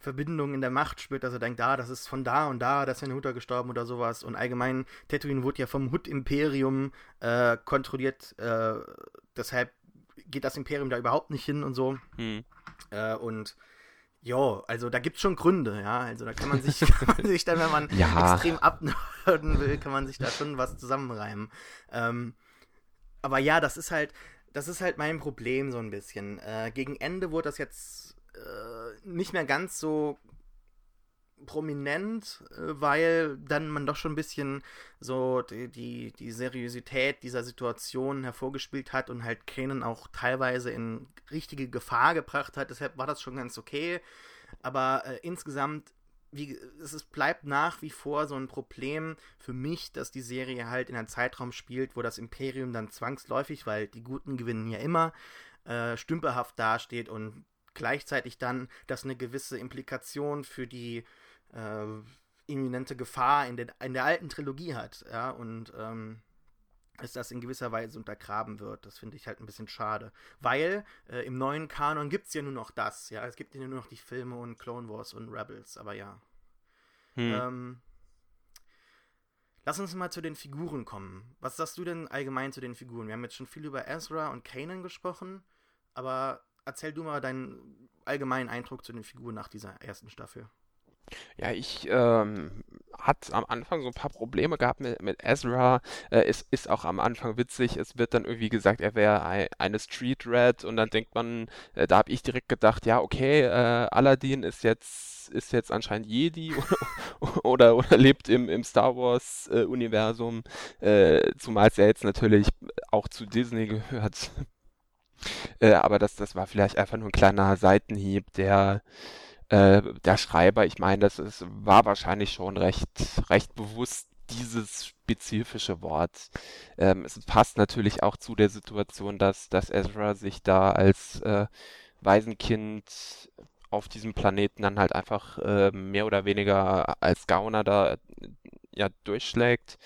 Verbindung in der Macht spürt, dass er denkt, ah, das ist von da und da, da ist seine Mutter gestorben oder sowas. Und allgemein, Tatooine wurde ja vom Hood-Imperium äh, kontrolliert, äh, deshalb geht das Imperium da überhaupt nicht hin und so. Hm. Äh, und ja, also da gibt es schon Gründe, ja. Also da kann man sich, *laughs* kann man sich dann, wenn man ja. extrem abnörden will, kann man sich da schon was zusammenreimen. Ähm, aber ja, das ist halt, das ist halt mein Problem so ein bisschen. Äh, gegen Ende wurde das jetzt äh, nicht mehr ganz so prominent, äh, weil dann man doch schon ein bisschen so die, die, die Seriosität dieser Situation hervorgespielt hat und halt Kanan auch teilweise in richtige Gefahr gebracht hat. Deshalb war das schon ganz okay. Aber äh, insgesamt, wie, es ist, bleibt nach wie vor so ein Problem für mich, dass die Serie halt in einem Zeitraum spielt, wo das Imperium dann zwangsläufig, weil die Guten gewinnen ja immer, äh, stümperhaft dasteht und gleichzeitig dann das eine gewisse Implikation für die äh, imminente Gefahr in, den, in der alten Trilogie hat. Ja, und ähm, dass das in gewisser Weise untergraben wird. Das finde ich halt ein bisschen schade. Weil äh, im neuen Kanon gibt es ja nur noch das. Ja, es gibt ja nur noch die Filme und Clone Wars und Rebels, aber ja. Hm. Ähm, lass uns mal zu den Figuren kommen. Was sagst du denn allgemein zu den Figuren? Wir haben jetzt schon viel über Ezra und Kanan gesprochen, aber erzähl du mal deinen allgemeinen Eindruck zu den Figuren nach dieser ersten Staffel. Ja, ich ähm, hat am Anfang so ein paar Probleme gehabt mit, mit Ezra. Äh, es ist auch am Anfang witzig. Es wird dann irgendwie gesagt, er wäre ein, eine Street Rat und dann denkt man, äh, da habe ich direkt gedacht, ja okay, äh, Aladdin ist jetzt ist jetzt anscheinend Jedi oder, *laughs* oder, oder lebt im, im Star Wars äh, Universum, äh, zumal es ja jetzt natürlich auch zu Disney gehört. Äh, aber das, das war vielleicht einfach nur ein kleiner Seitenhieb, der äh, der Schreiber, ich meine, das ist, war wahrscheinlich schon recht, recht bewusst dieses spezifische Wort. Ähm, es passt natürlich auch zu der Situation, dass, dass Ezra sich da als äh, Waisenkind auf diesem Planeten dann halt einfach äh, mehr oder weniger als Gauner da ja durchschlägt.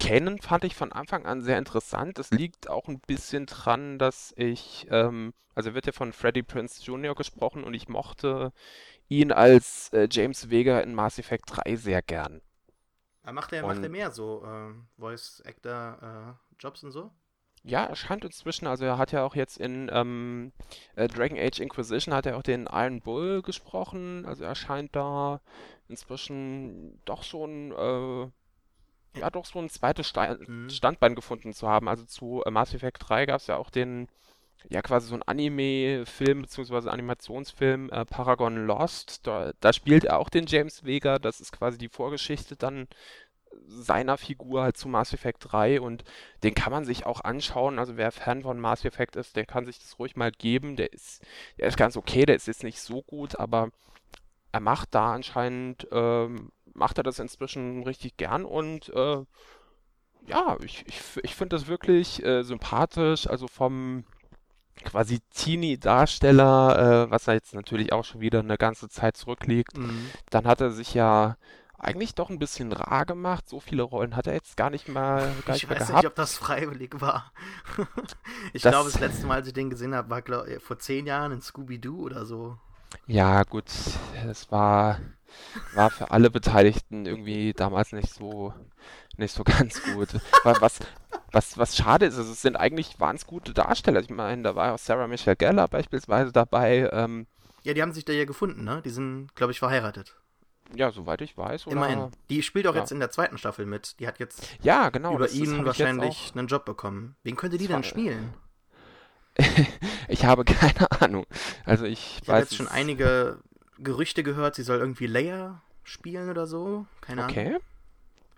Canon fand ich von Anfang an sehr interessant. Es liegt auch ein bisschen dran, dass ich, ähm, also wird ja von Freddie Prince Jr. gesprochen und ich mochte ihn als äh, James Vega in Mass Effect 3 sehr gern. Aber macht er, macht er mehr so äh, Voice Actor äh, Jobs und so? Ja, er scheint inzwischen, also er hat ja auch jetzt in ähm, äh, Dragon Age Inquisition hat er auch den Iron Bull gesprochen, also er scheint da inzwischen doch so ein äh, ja doch so ein zweites Stein mhm. Standbein gefunden zu haben. Also zu äh, Mass Effect 3 gab es ja auch den, ja quasi so ein Anime-Film bzw. Animationsfilm äh, Paragon Lost. Da, da, spielt er auch den James Vega. Das ist quasi die Vorgeschichte dann seiner Figur halt zu Mass Effect 3 und den kann man sich auch anschauen. Also wer Fan von Mass Effect ist, der kann sich das ruhig mal geben. Der ist, der ist ganz okay, der ist jetzt nicht so gut, aber er macht da anscheinend ähm, macht er das inzwischen richtig gern und äh, ja, ich, ich, ich finde das wirklich äh, sympathisch. Also vom quasi Teenie-Darsteller, äh, was er jetzt natürlich auch schon wieder eine ganze Zeit zurückliegt, mhm. dann hat er sich ja eigentlich doch ein bisschen rar gemacht. So viele Rollen hat er jetzt gar nicht mal gar *laughs* Ich nicht weiß nicht, ob das freiwillig war. *laughs* ich glaube, das letzte Mal, als ich den gesehen habe, war glaub, vor zehn Jahren in Scooby-Doo oder so. Ja, gut, es war war für alle Beteiligten irgendwie damals nicht so nicht so *laughs* ganz gut. Was, was, was schade ist, es sind eigentlich wahnsinnig gute Darsteller. Ich meine, da war ja auch Sarah Michelle Gellar beispielsweise dabei. Ähm, ja, die haben sich da ja gefunden, ne? Die sind, glaube ich, verheiratet. Ja, soweit ich weiß. Oder? Immerhin. Die spielt auch ja. jetzt in der zweiten Staffel mit. Die hat jetzt ja, genau, über ihn wahrscheinlich einen Job bekommen. Wen könnte die denn spielen? *laughs* ich habe keine Ahnung. Also ich, ich habe jetzt schon einige Gerüchte gehört, sie soll irgendwie Leia spielen oder so. Keine Ahnung. Okay.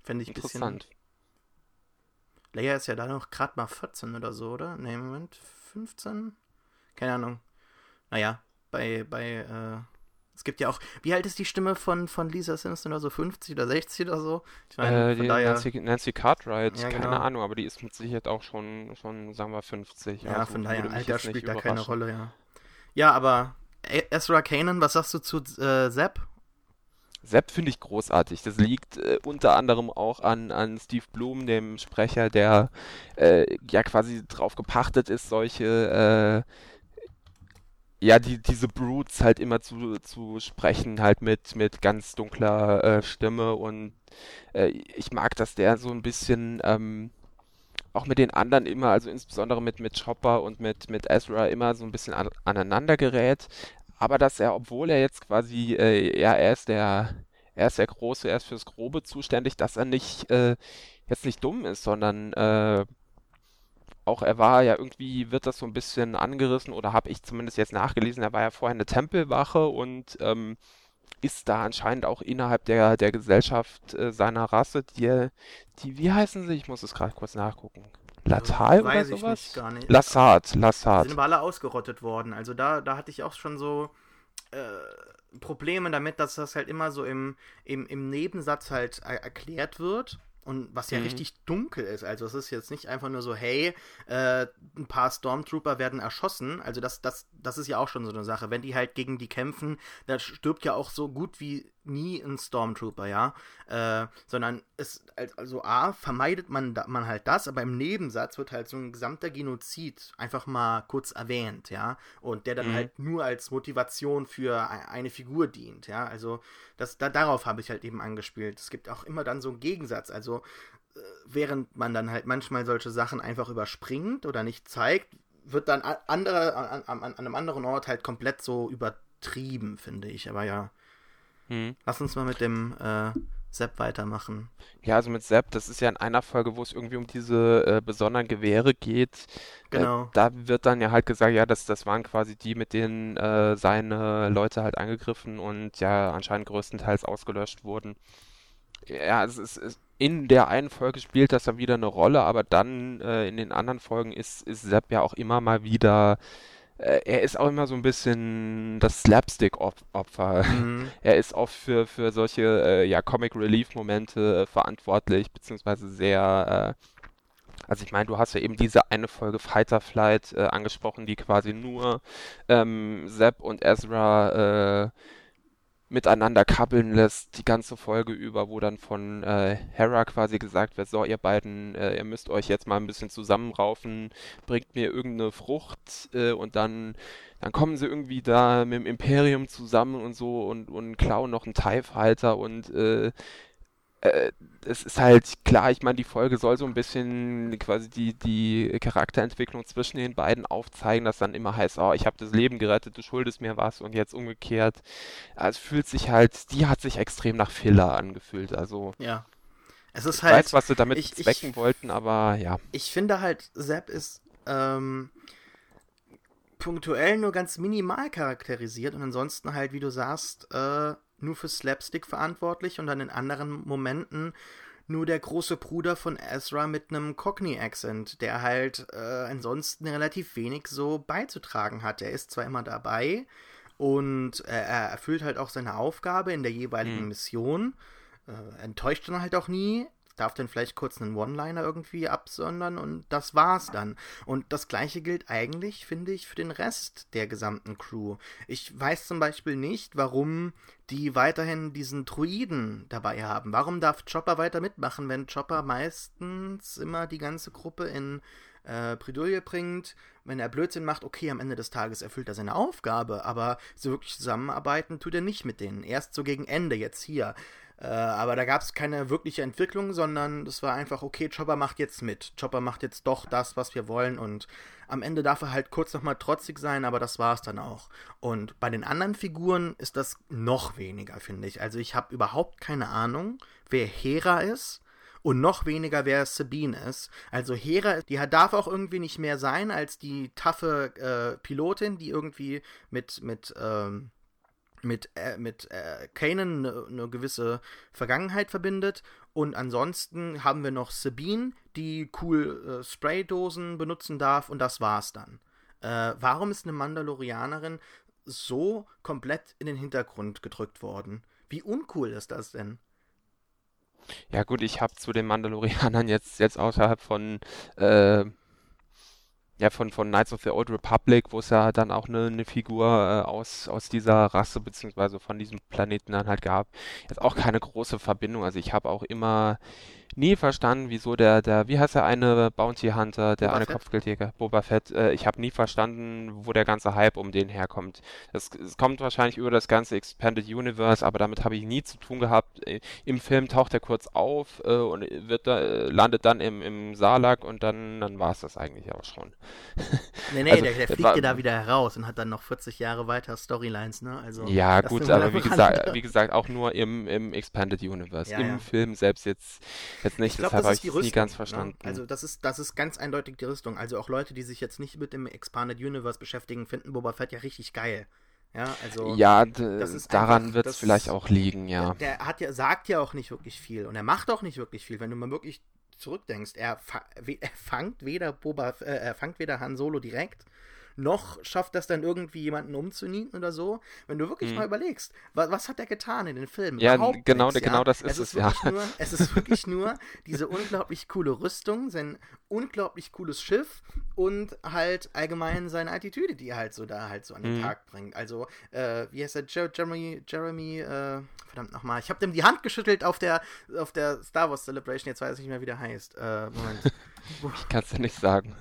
Fände ich ein bisschen. Leia ist ja da noch gerade mal 14 oder so, oder? Ne, Moment, 15? Keine Ahnung. Naja, bei, bei, äh, es gibt ja auch, wie alt ist die Stimme von, von Lisa Simpson oder so? 50 oder 60 oder so? Ich meine, äh, die daher... Nancy, Nancy Cartwright, ja, keine genau. Ahnung, aber die ist mit Sicherheit auch schon, schon sagen wir, 50. Ja, also, von daher, Alter spielt da keine Rolle, ja. Ja, aber Ezra Kanan, was sagst du zu äh, Sepp? Sepp finde ich großartig. Das liegt äh, unter anderem auch an, an Steve Bloom, dem Sprecher, der äh, ja quasi drauf gepachtet ist, solche äh, ja, die, diese Brutes halt immer zu, zu sprechen, halt mit, mit ganz dunkler äh, Stimme und äh, ich mag, dass der so ein bisschen ähm, auch mit den anderen immer, also insbesondere mit, mit Chopper und mit, mit Ezra immer so ein bisschen an, aneinander gerät. Aber dass er, obwohl er jetzt quasi, äh, ja, er ist der, er ist der Große, er ist fürs Grobe zuständig, dass er nicht, äh, jetzt nicht dumm ist, sondern äh, auch er war ja irgendwie, wird das so ein bisschen angerissen oder habe ich zumindest jetzt nachgelesen, er war ja vorher eine Tempelwache und ähm, ist da anscheinend auch innerhalb der, der Gesellschaft äh, seiner Rasse, die, die, wie heißen sie? Ich muss es gerade kurz nachgucken. Latal oder sowas? Ich gar nicht. Lassat, Lassat. Die sind aber alle ausgerottet worden. Also da, da hatte ich auch schon so äh, Probleme damit, dass das halt immer so im, im, im Nebensatz halt er erklärt wird. Und was ja mhm. richtig dunkel ist. Also es ist jetzt nicht einfach nur so, hey, äh, ein paar Stormtrooper werden erschossen. Also das, das, das ist ja auch schon so eine Sache. Wenn die halt gegen die kämpfen, da stirbt ja auch so gut wie nie ein Stormtrooper, ja, äh, sondern es, also A, vermeidet man, man halt das, aber im Nebensatz wird halt so ein gesamter Genozid einfach mal kurz erwähnt, ja, und der dann mhm. halt nur als Motivation für e-, eine Figur dient, ja, also das, da, darauf habe ich halt eben angespielt. Es gibt auch immer dann so einen Gegensatz, also äh, während man dann halt manchmal solche Sachen einfach überspringt oder nicht zeigt, wird dann andere, an, an, an einem anderen Ort halt komplett so übertrieben, finde ich, aber ja. Hm. Lass uns mal mit dem äh, Sepp weitermachen. Ja, also mit Sepp, das ist ja in einer Folge, wo es irgendwie um diese äh, besonderen Gewehre geht. Äh, genau. Äh, da wird dann ja halt gesagt, ja, das, das waren quasi die, mit denen äh, seine Leute halt angegriffen und ja anscheinend größtenteils ausgelöscht wurden. Ja, es ist, es, in der einen Folge spielt das dann wieder eine Rolle, aber dann äh, in den anderen Folgen ist, ist Sepp ja auch immer mal wieder äh, er ist auch immer so ein bisschen das Slapstick-Opfer. Mhm. *laughs* Er ist oft für, für solche äh, ja, Comic-Relief-Momente äh, verantwortlich, beziehungsweise sehr. Äh, also ich meine, du hast ja eben diese eine Folge Fighter Flight äh, angesprochen, die quasi nur ähm, Sepp und Ezra äh, miteinander kabbeln lässt, die ganze Folge über, wo dann von äh, Hera quasi gesagt wird, so ihr beiden, äh, ihr müsst euch jetzt mal ein bisschen zusammenraufen, bringt mir irgendeine Frucht äh, und dann, dann kommen sie irgendwie da mit dem Imperium zusammen und so und, und klauen noch einen TIE Fighter und äh, äh, es ist halt klar, ich meine, die Folge soll so ein bisschen quasi die, die Charakterentwicklung zwischen den beiden aufzeigen, dass dann immer heißt, oh, ich habe das Leben gerettet, du schuldest mir was und jetzt umgekehrt. Also es fühlt sich halt, die hat sich extrem nach Filler angefühlt, also. Ja. Es ist ich halt. Ich weiß, was sie damit ich, zwecken ich, wollten, aber ja. Ich finde halt, Sepp ist, ähm, punktuell nur ganz minimal charakterisiert und ansonsten halt, wie du sagst, äh, nur für Slapstick verantwortlich und dann in anderen Momenten nur der große Bruder von Ezra mit einem Cockney-Accent, der halt äh, ansonsten relativ wenig so beizutragen hat. Er ist zwar immer dabei und äh, er erfüllt halt auch seine Aufgabe in der jeweiligen mhm. Mission, äh, enttäuscht dann halt auch nie, darf dann vielleicht kurz einen One-Liner irgendwie absondern und das war's dann. Und das gleiche gilt eigentlich, finde ich, für den Rest der gesamten Crew. Ich weiß zum Beispiel nicht, warum die weiterhin diesen Druiden dabei haben. Warum darf Chopper weiter mitmachen, wenn Chopper meistens immer die ganze Gruppe in äh, Bredouille bringt, wenn er Blödsinn macht, okay, am Ende des Tages erfüllt er seine Aufgabe, aber so wirklich zusammenarbeiten tut er nicht mit denen. Erst so gegen Ende, jetzt hier. Äh, aber da gab es keine wirkliche Entwicklung, sondern es war einfach, okay, Chopper macht jetzt mit. Chopper macht jetzt doch das, was wir wollen und am Ende darf er halt kurz nochmal trotzig sein, aber das war es dann auch. Und bei den anderen Figuren ist das noch weniger, finde ich. Also ich habe überhaupt keine Ahnung, wer Hera ist und noch weniger, wer Sabine ist. Also Hera, die darf auch irgendwie nicht mehr sein als die taffe äh, Pilotin, die irgendwie mit, mit, ähm, mit, äh, mit äh, Kanan eine ne gewisse Vergangenheit verbindet. Und ansonsten haben wir noch Sabine, die cool äh, Spraydosen benutzen darf und das war's dann. Äh, warum ist eine Mandalorianerin so komplett in den Hintergrund gedrückt worden? Wie uncool ist das denn? Ja gut, ich habe zu den Mandalorianern jetzt, jetzt außerhalb von äh, ja, von, von Knights of the Old Republic, wo es ja dann auch eine, eine Figur äh, aus, aus dieser Rasse beziehungsweise von diesem Planeten dann halt gab. Jetzt auch keine große Verbindung. Also ich habe auch immer nie verstanden, wieso der, der, wie heißt der eine Bounty Hunter, der Boba eine Fett? Kopfgeldjäger, Boba Fett, äh, ich habe nie verstanden, wo der ganze Hype um den herkommt. Es, es kommt wahrscheinlich über das ganze Expanded Universe, aber damit habe ich nie zu tun gehabt. Äh, Im Film taucht er kurz auf äh, und wird da, äh, landet dann im, im Salak und dann, dann war es das eigentlich auch schon. Nee, nee, *laughs* also, der, der fliegt ja da wieder heraus und hat dann noch 40 Jahre weiter Storylines, ne? Also, ja, gut, aber wie gesagt, *laughs* wie gesagt, auch nur im, im Expanded Universe. Ja, Im ja. Film selbst jetzt Jetzt nicht, ich glaub, deshalb habe ich es nie ganz ne? verstanden. Ne? Also das ist, das ist ganz eindeutig die Rüstung. Also auch Leute, die sich jetzt nicht mit dem Expanded Universe beschäftigen, finden Boba Fett ja richtig geil. Ja, also ja daran wird es vielleicht auch liegen, ja. Der, der, hat ja, sagt ja auch nicht wirklich viel und er macht auch nicht wirklich viel. Wenn du mal wirklich zurückdenkst, er, er fangt weder Boba, äh, er fangt weder Han Solo direkt noch schafft das dann irgendwie jemanden umzunieten oder so. Wenn du wirklich mhm. mal überlegst, was, was, hat er getan in den Filmen? Ja, Überhaupt genau, nichts, genau ja? das ist es, es ja. Nur, es ist wirklich *laughs* nur diese unglaublich coole Rüstung, sein unglaublich cooles Schiff und halt allgemein seine Attitüde, die er halt so da halt so an den mhm. Tag bringt. Also, äh, wie heißt er? Jeremy, Jeremy, äh, verdammt nochmal. Ich habe dem die Hand geschüttelt auf der, auf der Star Wars Celebration, jetzt weiß ich nicht mehr, wie der heißt. Äh, Moment. *laughs* ich kann es dir nicht sagen.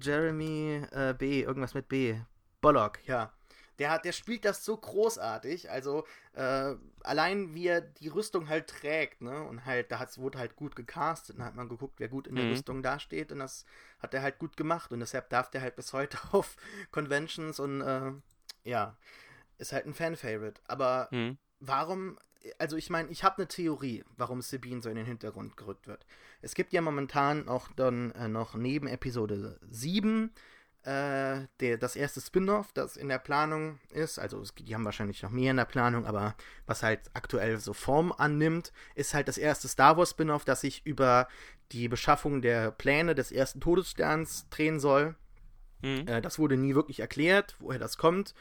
Jeremy äh, B, irgendwas mit B. Bollock, ja. Der, hat, der spielt das so großartig. Also äh, allein wie er die Rüstung halt trägt, ne? Und halt, da wurde halt gut gecastet. Dann hat man geguckt, wer gut in der mhm. Rüstung dasteht. Und das hat er halt gut gemacht. Und deshalb darf der halt bis heute *laughs* auf Conventions und äh, ja, ist halt ein Fan-Favorite. Aber mhm. warum also ich meine, ich habe eine Theorie, warum Sabine so in den Hintergrund gerückt wird. Es gibt ja momentan auch dann äh, noch neben Episode 7 äh, der, das erste Spin-off, das in der Planung ist. Also es, die haben wahrscheinlich noch mehr in der Planung, aber was halt aktuell so Form annimmt, ist halt das erste Star Wars Spin-off, das sich über die Beschaffung der Pläne des ersten Todessterns drehen soll. Mhm. Äh, das wurde nie wirklich erklärt, woher das kommt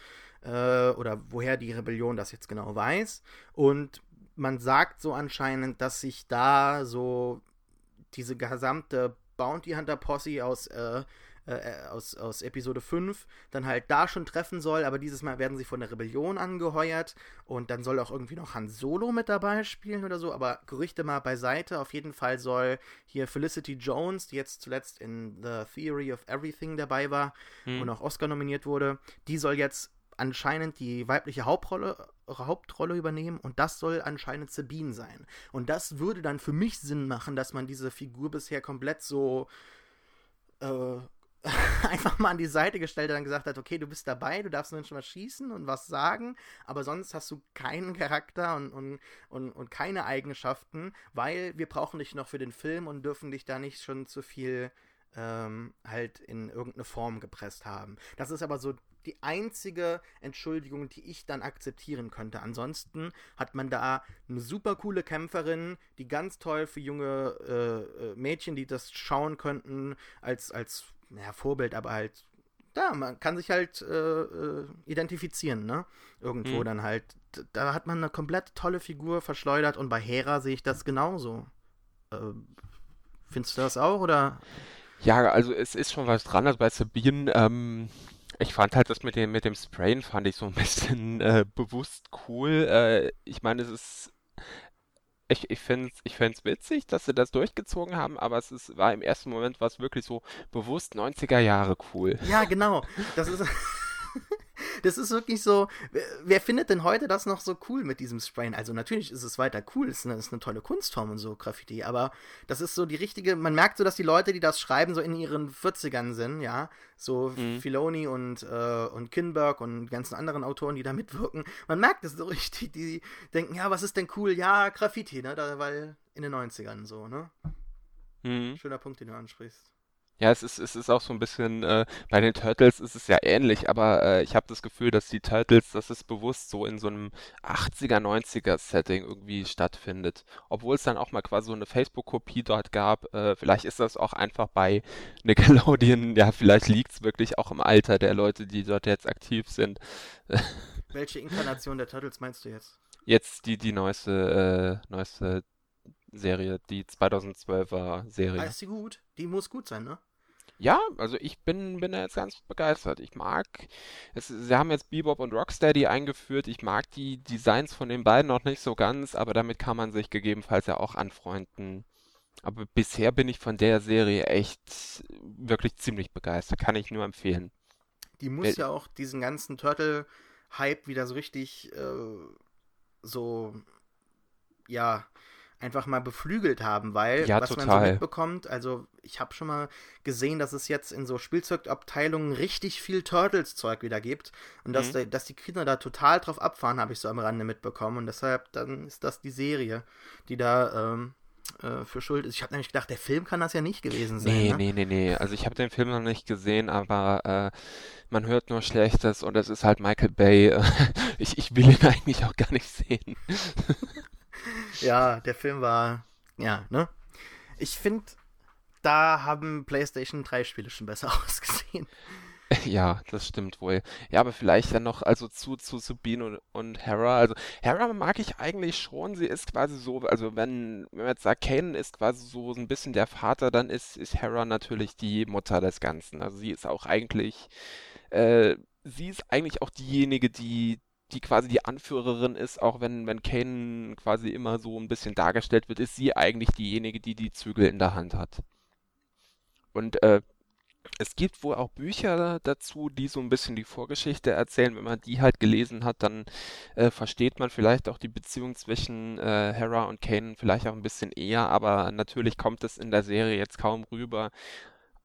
äh, oder woher die Rebellion das jetzt genau weiß. Und man sagt so anscheinend, dass sich da so diese gesamte Bounty Hunter Posse aus, äh, äh, aus, aus Episode 5 dann halt da schon treffen soll, aber dieses Mal werden sie von der Rebellion angeheuert und dann soll auch irgendwie noch Han Solo mit dabei spielen oder so, aber Gerüchte mal beiseite, auf jeden Fall soll hier Felicity Jones, die jetzt zuletzt in The Theory of Everything dabei war hm. und auch Oscar nominiert wurde, die soll jetzt anscheinend die weibliche Hauptrolle, Hauptrolle übernehmen und das soll anscheinend Sabine sein. Und das würde dann für mich Sinn machen, dass man diese Figur bisher komplett so äh, *laughs* einfach mal an die Seite gestellt hat und gesagt hat, okay, du bist dabei, du darfst nur schon was schießen und was sagen, aber sonst hast du keinen Charakter und, und, und, und keine Eigenschaften, weil wir brauchen dich noch für den Film und dürfen dich da nicht schon zu viel ähm, halt in irgendeine Form gepresst haben. Das ist aber so die einzige Entschuldigung, die ich dann akzeptieren könnte. Ansonsten hat man da eine super coole Kämpferin, die ganz toll für junge äh, äh Mädchen, die das schauen könnten, als, als ja, Vorbild, aber halt, da, man kann sich halt äh, äh identifizieren, ne? Irgendwo mhm. dann halt. Da hat man eine komplett tolle Figur verschleudert und bei Hera sehe ich das genauso. Äh, findest du das auch oder? Ja, also es ist schon was dran. Also bei Sabine, ähm, ich fand halt das mit dem, mit dem Sprayen fand ich so ein bisschen äh, bewusst cool. Äh, ich meine, es ist. Ich, ich finde es ich find's witzig, dass sie das durchgezogen haben, aber es ist, war im ersten Moment was wirklich so bewusst 90er Jahre cool. Ja, genau. Das ist. *laughs* das ist wirklich so, wer findet denn heute das noch so cool mit diesem Sprayen? Also natürlich ist es weiter cool, es ist eine, ist eine tolle Kunstform und so, Graffiti, aber das ist so die richtige, man merkt so, dass die Leute, die das schreiben, so in ihren 40ern sind, ja, so mhm. Filoni und, äh, und Kinberg und ganzen anderen Autoren, die da mitwirken, man merkt es so richtig, die denken, ja, was ist denn cool? Ja, Graffiti, ne, da, weil in den 90ern so, ne? Mhm. Schöner Punkt, den du ansprichst. Ja, es ist, es ist auch so ein bisschen, äh, bei den Turtles ist es ja ähnlich, aber äh, ich habe das Gefühl, dass die Turtles, dass es bewusst so in so einem 80er, 90er Setting irgendwie stattfindet. Obwohl es dann auch mal quasi so eine Facebook-Kopie dort gab. Äh, vielleicht ist das auch einfach bei Nickelodeon, *laughs* ja, vielleicht liegt es wirklich auch im Alter der Leute, die dort jetzt aktiv sind. *laughs* Welche Inkarnation der Turtles meinst du jetzt? Jetzt die, die neueste, äh, neueste Serie, die 2012er Serie. Ah, ist sie gut? Die muss gut sein, ne? Ja, also ich bin, bin da jetzt ganz begeistert. Ich mag, es, sie haben jetzt Bebop und Rocksteady eingeführt. Ich mag die Designs von den beiden noch nicht so ganz, aber damit kann man sich gegebenenfalls ja auch anfreunden. Aber bisher bin ich von der Serie echt wirklich ziemlich begeistert. Kann ich nur empfehlen. Die muss Wel ja auch diesen ganzen Turtle-Hype wieder so richtig äh, so, ja, einfach mal beflügelt haben, weil ja, was total. man so mitbekommt, also ich habe schon mal gesehen, dass es jetzt in so Spielzeugabteilungen richtig viel Turtles-Zeug wieder gibt und dass, mhm. dass die Kinder da total drauf abfahren, habe ich so am Rande mitbekommen und deshalb dann ist das die Serie, die da ähm, äh, für schuld ist. Ich habe nämlich gedacht, der Film kann das ja nicht gewesen sein. Nee, ne? nee, nee, nee. Also ich habe den Film noch nicht gesehen, aber äh, man hört nur Schlechtes und es ist halt Michael Bay. *laughs* ich, ich will ihn *laughs* eigentlich auch gar nicht sehen. *laughs* ja, der Film war, ja, ne? Ich finde, da haben PlayStation 3 Spiele schon besser *laughs* ausgesehen. Ja, das stimmt wohl. Ja, aber vielleicht dann noch also zu, zu Sabine und, und Hera. Also Hera mag ich eigentlich schon. Sie ist quasi so, also wenn, wenn man jetzt sagt, Kanan ist quasi so ein bisschen der Vater, dann ist, ist Hera natürlich die Mutter des Ganzen. Also sie ist auch eigentlich, äh, sie ist eigentlich auch diejenige, die, die quasi die Anführerin ist, auch wenn, wenn Kanan quasi immer so ein bisschen dargestellt wird, ist sie eigentlich diejenige, die die Zügel in der Hand hat. Und äh, es gibt wohl auch Bücher dazu, die so ein bisschen die Vorgeschichte erzählen. Wenn man die halt gelesen hat, dann äh, versteht man vielleicht auch die Beziehung zwischen äh, Hera und Kanan vielleicht auch ein bisschen eher, aber natürlich kommt es in der Serie jetzt kaum rüber.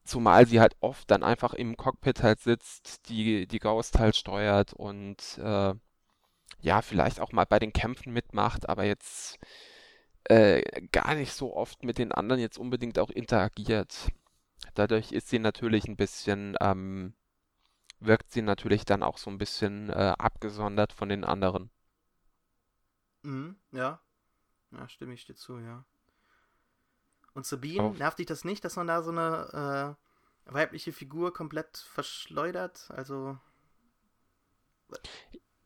Zumal sie halt oft dann einfach im Cockpit halt sitzt, die, die Ghost halt steuert und äh, ja, vielleicht auch mal bei den Kämpfen mitmacht, aber jetzt äh, gar nicht so oft mit den anderen jetzt unbedingt auch interagiert. Dadurch ist sie natürlich ein bisschen, ähm, wirkt sie natürlich dann auch so ein bisschen äh, abgesondert von den anderen. Mhm, ja. Ja, stimme ich dir zu, ja. Und Sabine, Auf. nervt dich das nicht, dass man da so eine äh, weibliche Figur komplett verschleudert? Also.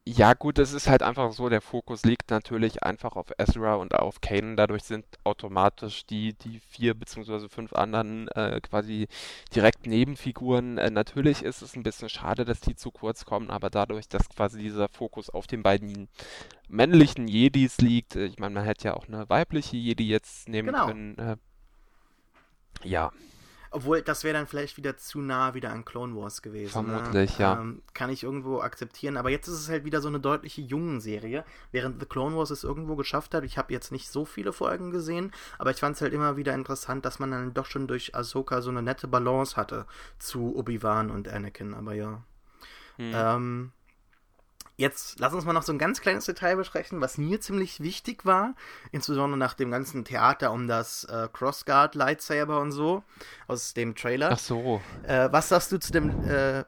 Ja, gut, das ist halt einfach so, der Fokus liegt natürlich einfach auf Ezra und auf Kanan. Dadurch sind automatisch die, die vier beziehungsweise fünf anderen äh, quasi direkt Nebenfiguren. Äh, natürlich ist es ein bisschen schade, dass die zu kurz kommen, aber dadurch, dass quasi dieser Fokus auf den beiden männlichen Jedis liegt, äh, ich meine, man hätte ja auch eine weibliche Jedi jetzt nehmen genau. können. Äh, ja. Obwohl, das wäre dann vielleicht wieder zu nah wieder an Clone Wars gewesen. Ne? Vermutlich, ne? ja. Ähm, kann ich irgendwo akzeptieren. Aber jetzt ist es halt wieder so eine deutliche jungen Serie, während The Clone Wars es irgendwo geschafft hat. Ich habe jetzt nicht so viele Folgen gesehen, aber ich fand es halt immer wieder interessant, dass man dann doch schon durch Ahsoka so eine nette Balance hatte zu Obi-Wan und Anakin. Aber ja. Hm. Ähm, Jetzt lass uns mal noch so ein ganz kleines Detail besprechen, was mir ziemlich wichtig war, insbesondere nach dem ganzen Theater um das äh, Crossguard Lightsaber und so aus dem Trailer. Ach so. Äh, was sagst du zu dem äh,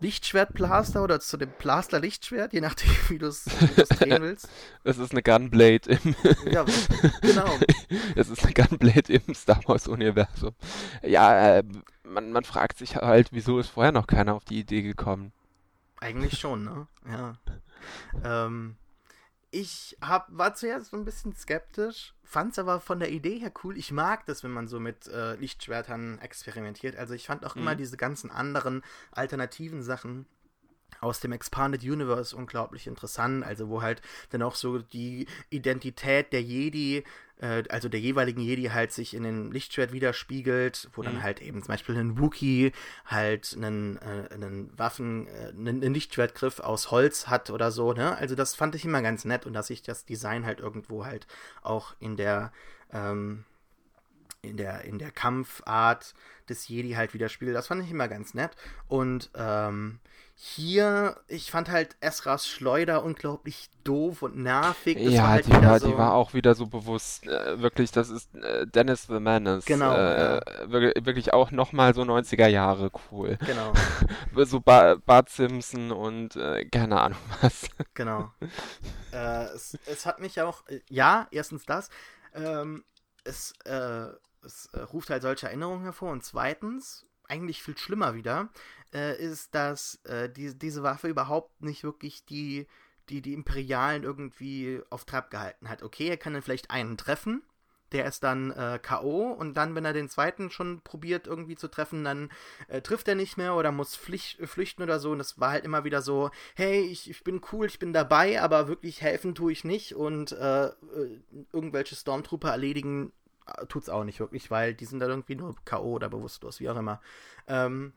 Lichtschwertplaster oder zu dem Plaster Lichtschwert, je nachdem, wie du es drehen *laughs* willst? Es ist eine Gunblade im. ja, genau. *laughs* es ist eine Gunblade im Star Wars Universum. Ja, äh, man, man fragt sich halt, wieso ist vorher noch keiner auf die Idee gekommen? Eigentlich schon, ne? Ja. ähm, ich hab, war zuerst so ein bisschen skeptisch, fand es aber von der Idee her cool. Ich mag das, wenn man so mit äh, Lichtschwertern experimentiert. Also ich fand auch mhm. immer diese ganzen anderen alternativen Sachen aus dem Expanded Universe unglaublich interessant, also wo halt dann auch so die Identität der Jedi, äh, also der jeweiligen Jedi halt sich in den Lichtschwert widerspiegelt, wo mhm. dann halt eben zum Beispiel ein Wookie halt einen, äh, einen Waffen, äh, einen, einen Lichtschwertgriff aus Holz hat oder so, ne? Also das fand ich immer ganz nett und dass sich das Design halt irgendwo halt auch in der ähm, in der, in der Kampfart des Jedi halt widerspiegelt. Das fand ich immer ganz nett. Und ähm, hier, ich fand halt Esras Schleuder unglaublich doof und nervig. Das ja, war halt die, war, so... die war auch wieder so bewusst. Äh, wirklich, das ist äh, Dennis the Menace. Genau. Äh, ja. wirklich, wirklich auch nochmal so 90er Jahre cool. Genau. *laughs* so ba Bart Simpson und äh, keine Ahnung was. Genau. *laughs* Äh, es, es, hat mich auch, äh, ja, erstens das. Ähm, es, es ruft halt solche Erinnerungen hervor. Und zweitens, eigentlich viel schlimmer wieder, äh, ist, dass äh, die, diese Waffe überhaupt nicht wirklich die, die, die Imperialen irgendwie auf Trab gehalten hat. Okay, er kann dann vielleicht einen treffen, der ist dann äh, K.O. und dann, wenn er den zweiten schon probiert irgendwie zu treffen, dann äh, trifft er nicht mehr oder muss pflicht, flüchten oder so. Und es war halt immer wieder so, hey, ich, ich bin cool, ich bin dabei, aber wirklich helfen tue ich nicht und äh, äh irgendwelche Stormtrooper erledigen äh, tut's auch nicht wirklich, weil die sind dann irgendwie nur K.O. oder bewusstlos, wie auch immer. Ähm,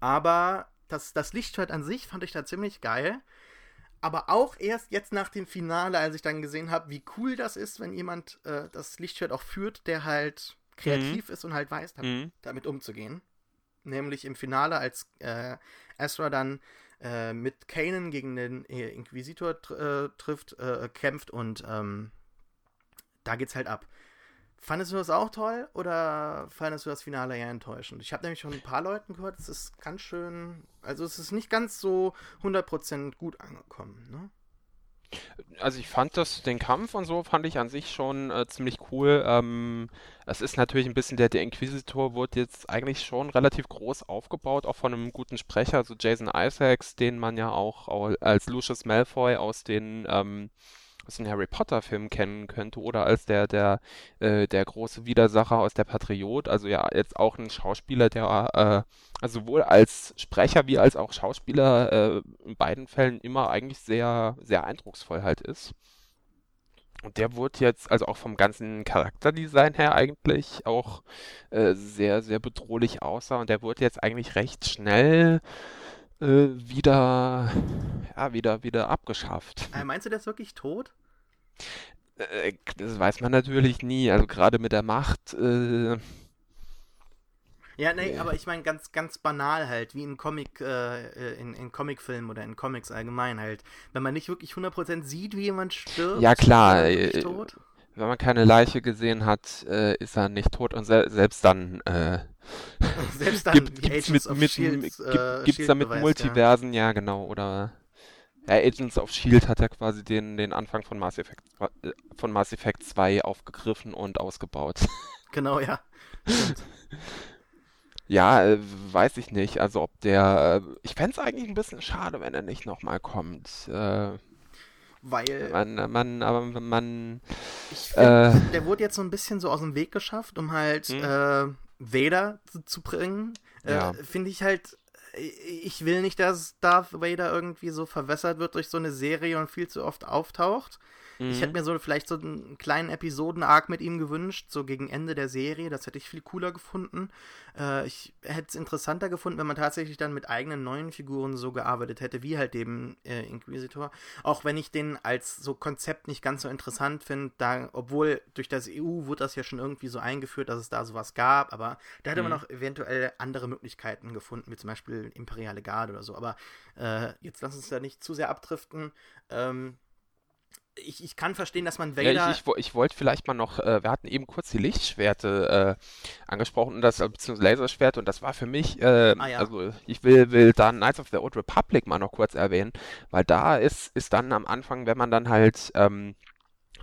aber das, das Lichtschwert an sich fand ich da ziemlich geil. Aber auch erst jetzt nach dem Finale, als ich dann gesehen habe, wie cool das ist, wenn jemand äh, das Lichtschwert auch führt, der halt kreativ mhm. ist und halt weiß, mhm. damit umzugehen. Nämlich im Finale, als äh, Ezra dann äh, mit Kanan gegen den äh, Inquisitor tr äh, trifft, äh, kämpft und ähm, da geht's halt ab. Fandest du das auch toll oder fandest du das Finale eher enttäuschend? Ich habe nämlich schon ein paar Leuten gehört, es ist ganz schön, also es ist nicht ganz so 100% gut angekommen, ne? Also ich fand das, den Kampf und so fand ich an sich schon äh, ziemlich cool. Ähm, es ist natürlich ein bisschen, der, der Inquisitor wurde jetzt eigentlich schon relativ groß aufgebaut, auch von einem guten Sprecher, also Jason Isaacs, den man ja auch als Lucius Malfoy aus den ähm, aus den Harry Potter-Filmen kennen könnte oder als der, der, äh, der große Widersacher aus der Patriot. Also ja, jetzt auch ein Schauspieler, der äh, also sowohl als Sprecher wie als auch Schauspieler äh, in beiden Fällen immer eigentlich sehr, sehr eindrucksvoll halt ist. Und der wurde jetzt, also auch vom ganzen Charakterdesign her eigentlich auch äh, sehr, sehr bedrohlich aussah. Und der wurde jetzt eigentlich recht schnell äh, wieder, ja, wieder, wieder abgeschafft. Äh, meinst du, der ist wirklich tot? Äh, das weiß man natürlich nie. Also gerade mit der Macht. Äh, ja, nee, aber ich meine ganz, ganz banal halt, wie in Comic, äh, in, in Comicfilmen oder in Comics allgemein halt. Wenn man nicht wirklich 100% sieht, wie jemand stirbt, ja klar, ist er tot wenn man keine Leiche gesehen hat, äh, ist er nicht tot und se selbst dann äh, *laughs* selbst dann gibt, gibt's mit, mit, Shield, äh, gibt's da mit Multiversen, ja. ja. genau, oder ja, Agents of Shield hat ja quasi den, den Anfang von Mass Effect äh, von Mass Effect 2 aufgegriffen und ausgebaut. *laughs* Genau, ja. ja, äh, weiß ich nicht. Also ob der. Äh, ich fände es eigentlich ein bisschen schade, wenn er nicht nochmal kommt. Äh, weil. Man, man, aber man. Ich find, äh, der wurde jetzt so ein bisschen so aus dem Weg geschafft, um halt hm? äh, Vader zu, zu bringen. Äh, ja. Finde ich halt. Ich will nicht, dass Darth Vader irgendwie so verwässert wird durch so eine Serie und viel zu oft auftaucht. Mhm. Ich hätte mhm. mir so vielleicht so einen kleinen Episoden-Arc mit ihm gewünscht, so gegen Ende der Serie. Das hätte ich viel cooler gefunden. Äh, ich hätte es interessanter gefunden, wenn man tatsächlich dann mit eigenen neuen Figuren so gearbeitet hätte, wie halt dem äh, Inquisitor. Auch wenn ich den als so Konzept nicht ganz so interessant finde, da, obwohl durch das EU wurde das ja schon irgendwie so eingeführt, dass es da sowas gab, aber da hätte mhm. man auch eventuell andere Möglichkeiten gefunden, wie zum Beispiel Imperiale Garde oder so. Aber äh, jetzt lass uns da nicht zu sehr abdriften. Ähm, ich, ich kann verstehen, dass man Vader. Ja, ich, ich, ich wollte vielleicht mal noch, äh, wir hatten eben kurz die Lichtschwerte äh, angesprochen, und das, äh, beziehungsweise Laserschwerte, und das war für mich, äh, ah, ja. also ich will, will dann Knights of the Old Republic mal noch kurz erwähnen, weil da ist, ist dann am Anfang, wenn man dann halt ähm,